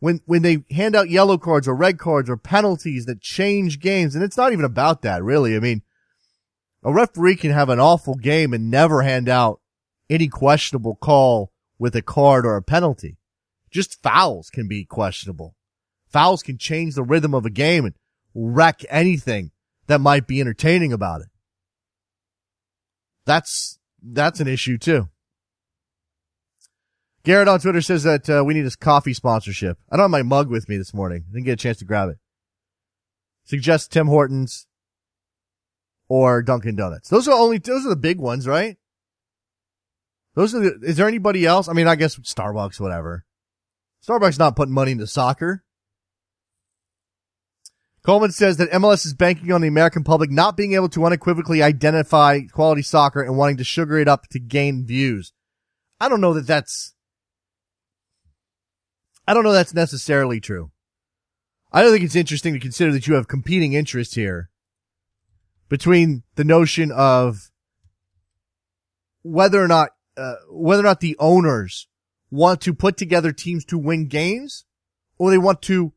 When, when they hand out yellow cards or red cards or penalties that change games, and it's not even about that really. I mean, a referee can have an awful game and never hand out any questionable call with a card or a penalty. Just fouls can be questionable. Fouls can change the rhythm of a game and wreck anything that might be entertaining about it. That's, that's an issue too. Garrett on Twitter says that uh, we need a coffee sponsorship. I don't have my mug with me this morning. Didn't get a chance to grab it. Suggest Tim Hortons or Dunkin' Donuts. Those are only, those are the big ones, right? Those are the, is there anybody else? I mean, I guess Starbucks, whatever. Starbucks not putting money into soccer. Coleman says that MLS is banking on the American public not being able to unequivocally identify quality soccer and wanting to sugar it up to gain views. I don't know that that's, I don't know that's necessarily true. I don't think it's interesting to consider that you have competing interests here between the notion of whether or not, uh, whether or not the owners want to put together teams to win games or they want to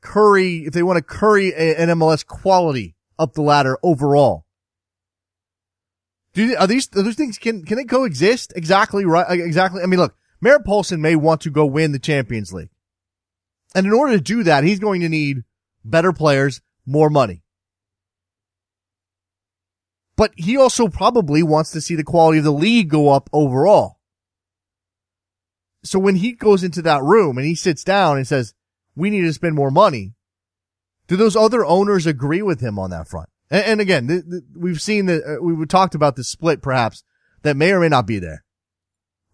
curry, if they want to curry an MLS quality up the ladder overall. Do, are these, are those things, can, can they coexist? Exactly right. Exactly. I mean, look, Merritt Paulson may want to go win the Champions League. And in order to do that, he's going to need better players, more money. But he also probably wants to see the quality of the league go up overall. So when he goes into that room and he sits down and says, we need to spend more money, do those other owners agree with him on that front? And, and again, th- th- we've seen that uh, we talked about the split perhaps that may or may not be there.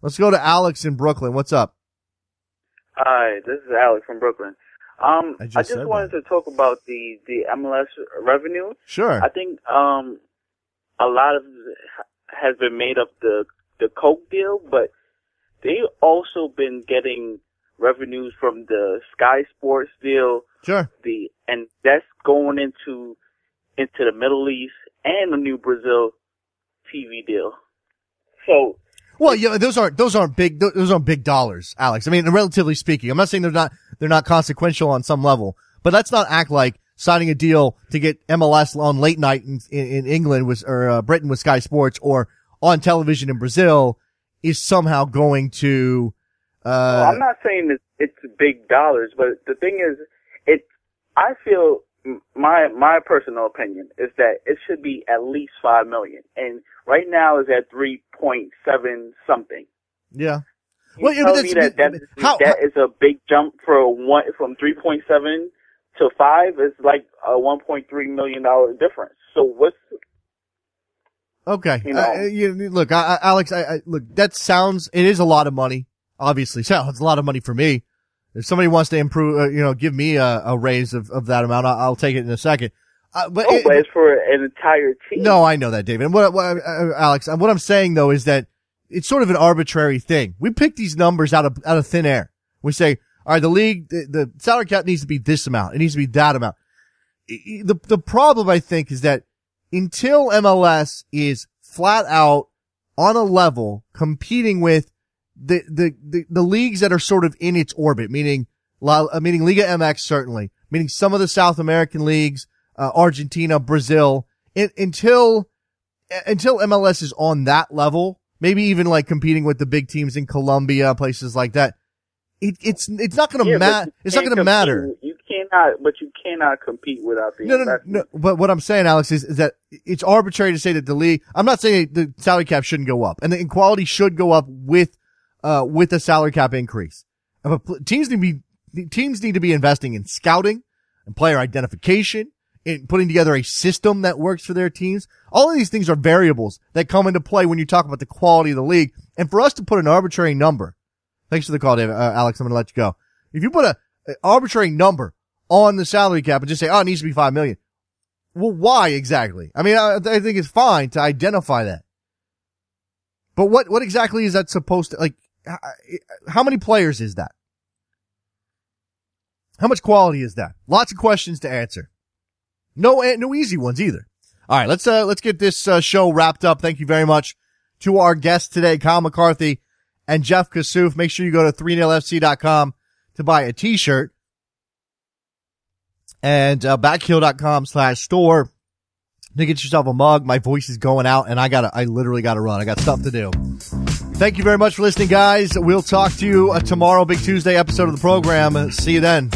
Let's go to Alex in Brooklyn. What's up? Hi, this is Alex from Brooklyn. Um, I I just just, wanted that. to talk about the the MLS revenue. Sure. I think um a lot of has been made up the the Coke deal, but they also been getting revenues from the Sky Sports deal, Sure. the and that's going into into the Middle East and the new Brazil TV deal. So Well, yeah, those aren't those aren't big those aren't big dollars, Alex. I mean, relatively speaking, I'm not saying they're not they're not consequential on some level, but let's not act like signing a deal to get MLS on late night in, in, England with or uh, Britain with Sky Sports or on television in Brazil is somehow going to. Well, Uh, I'm not saying it's, it's big dollars, but the thing is, it. I feel my my personal opinion is that it should be at least five million, and right now is at three point seven something. yeah. You Well, tell me that's- that that, how- that is a big jump for one from three point seven to five is like a one point three million dollar difference. So what's Okay. You know. Uh, you, look, I, Alex, I, I, look, that sounds, it is a lot of money. Obviously, so it's a lot of money for me. If somebody wants to improve, uh, you know, give me a, a raise of, of that amount, I'll, I'll take it in a second. Uh, but, oh, it- but it's for an entire team. no, I know that, David. And what, what uh, Alex, what I'm saying though is that it's sort of an arbitrary thing. We pick these numbers out of, out of thin air. We say, all right, the league, the, the salary cap needs to be this amount. It needs to be that amount. The, the problem I think is that until MLS is flat out on a level competing with the, the, the, the leagues that are sort of in its orbit, meaning, La- uh, meaning Liga MX certainly, meaning some of the South American leagues, uh, Argentina, Brazil, until, uh, until MLS is on that level, maybe even like competing with the big teams in Colombia, places like that. It, it's, it's not going Yeah, matter. It's not going to matter. You cannot, but you cannot compete without the No, no, no, no. But what I'm saying, Alex, is, is that it's arbitrary to say that the league. I'm not saying the salary cap shouldn't go up, and the quality should go up with, uh, with the salary cap increase. But teams need to be teams need to be investing in scouting and player identification, in putting together a system that works for their teams. All of these things are variables that come into play when you talk about the quality of the league. And for us to put an arbitrary number, thanks for the call, David. Uh, Alex, I'm going to let you go. If you put a, arbitrary number on the salary cap and just say, oh, it needs to be five million. Well, why exactly? I mean, I, I think it's fine to identify that. But what, what exactly is that supposed to, like, h- how many players is that? How much quality is that? Lots of questions to answer. No, eh, no easy ones either. All right, let's, uh, let's get this, uh, show wrapped up. Thank you very much to our guest today, Kyle McCarthy and Jeff Kassouf. Make sure you go to 3nilfc.com to buy a t-shirt and uh, backheel.com slash store to get yourself a mug. My voice is going out and I gotta, I literally gotta run. I got stuff to do. Thank you very much for listening, guys. We'll talk to you uh, tomorrow, Big Tuesday episode of the program. See you then.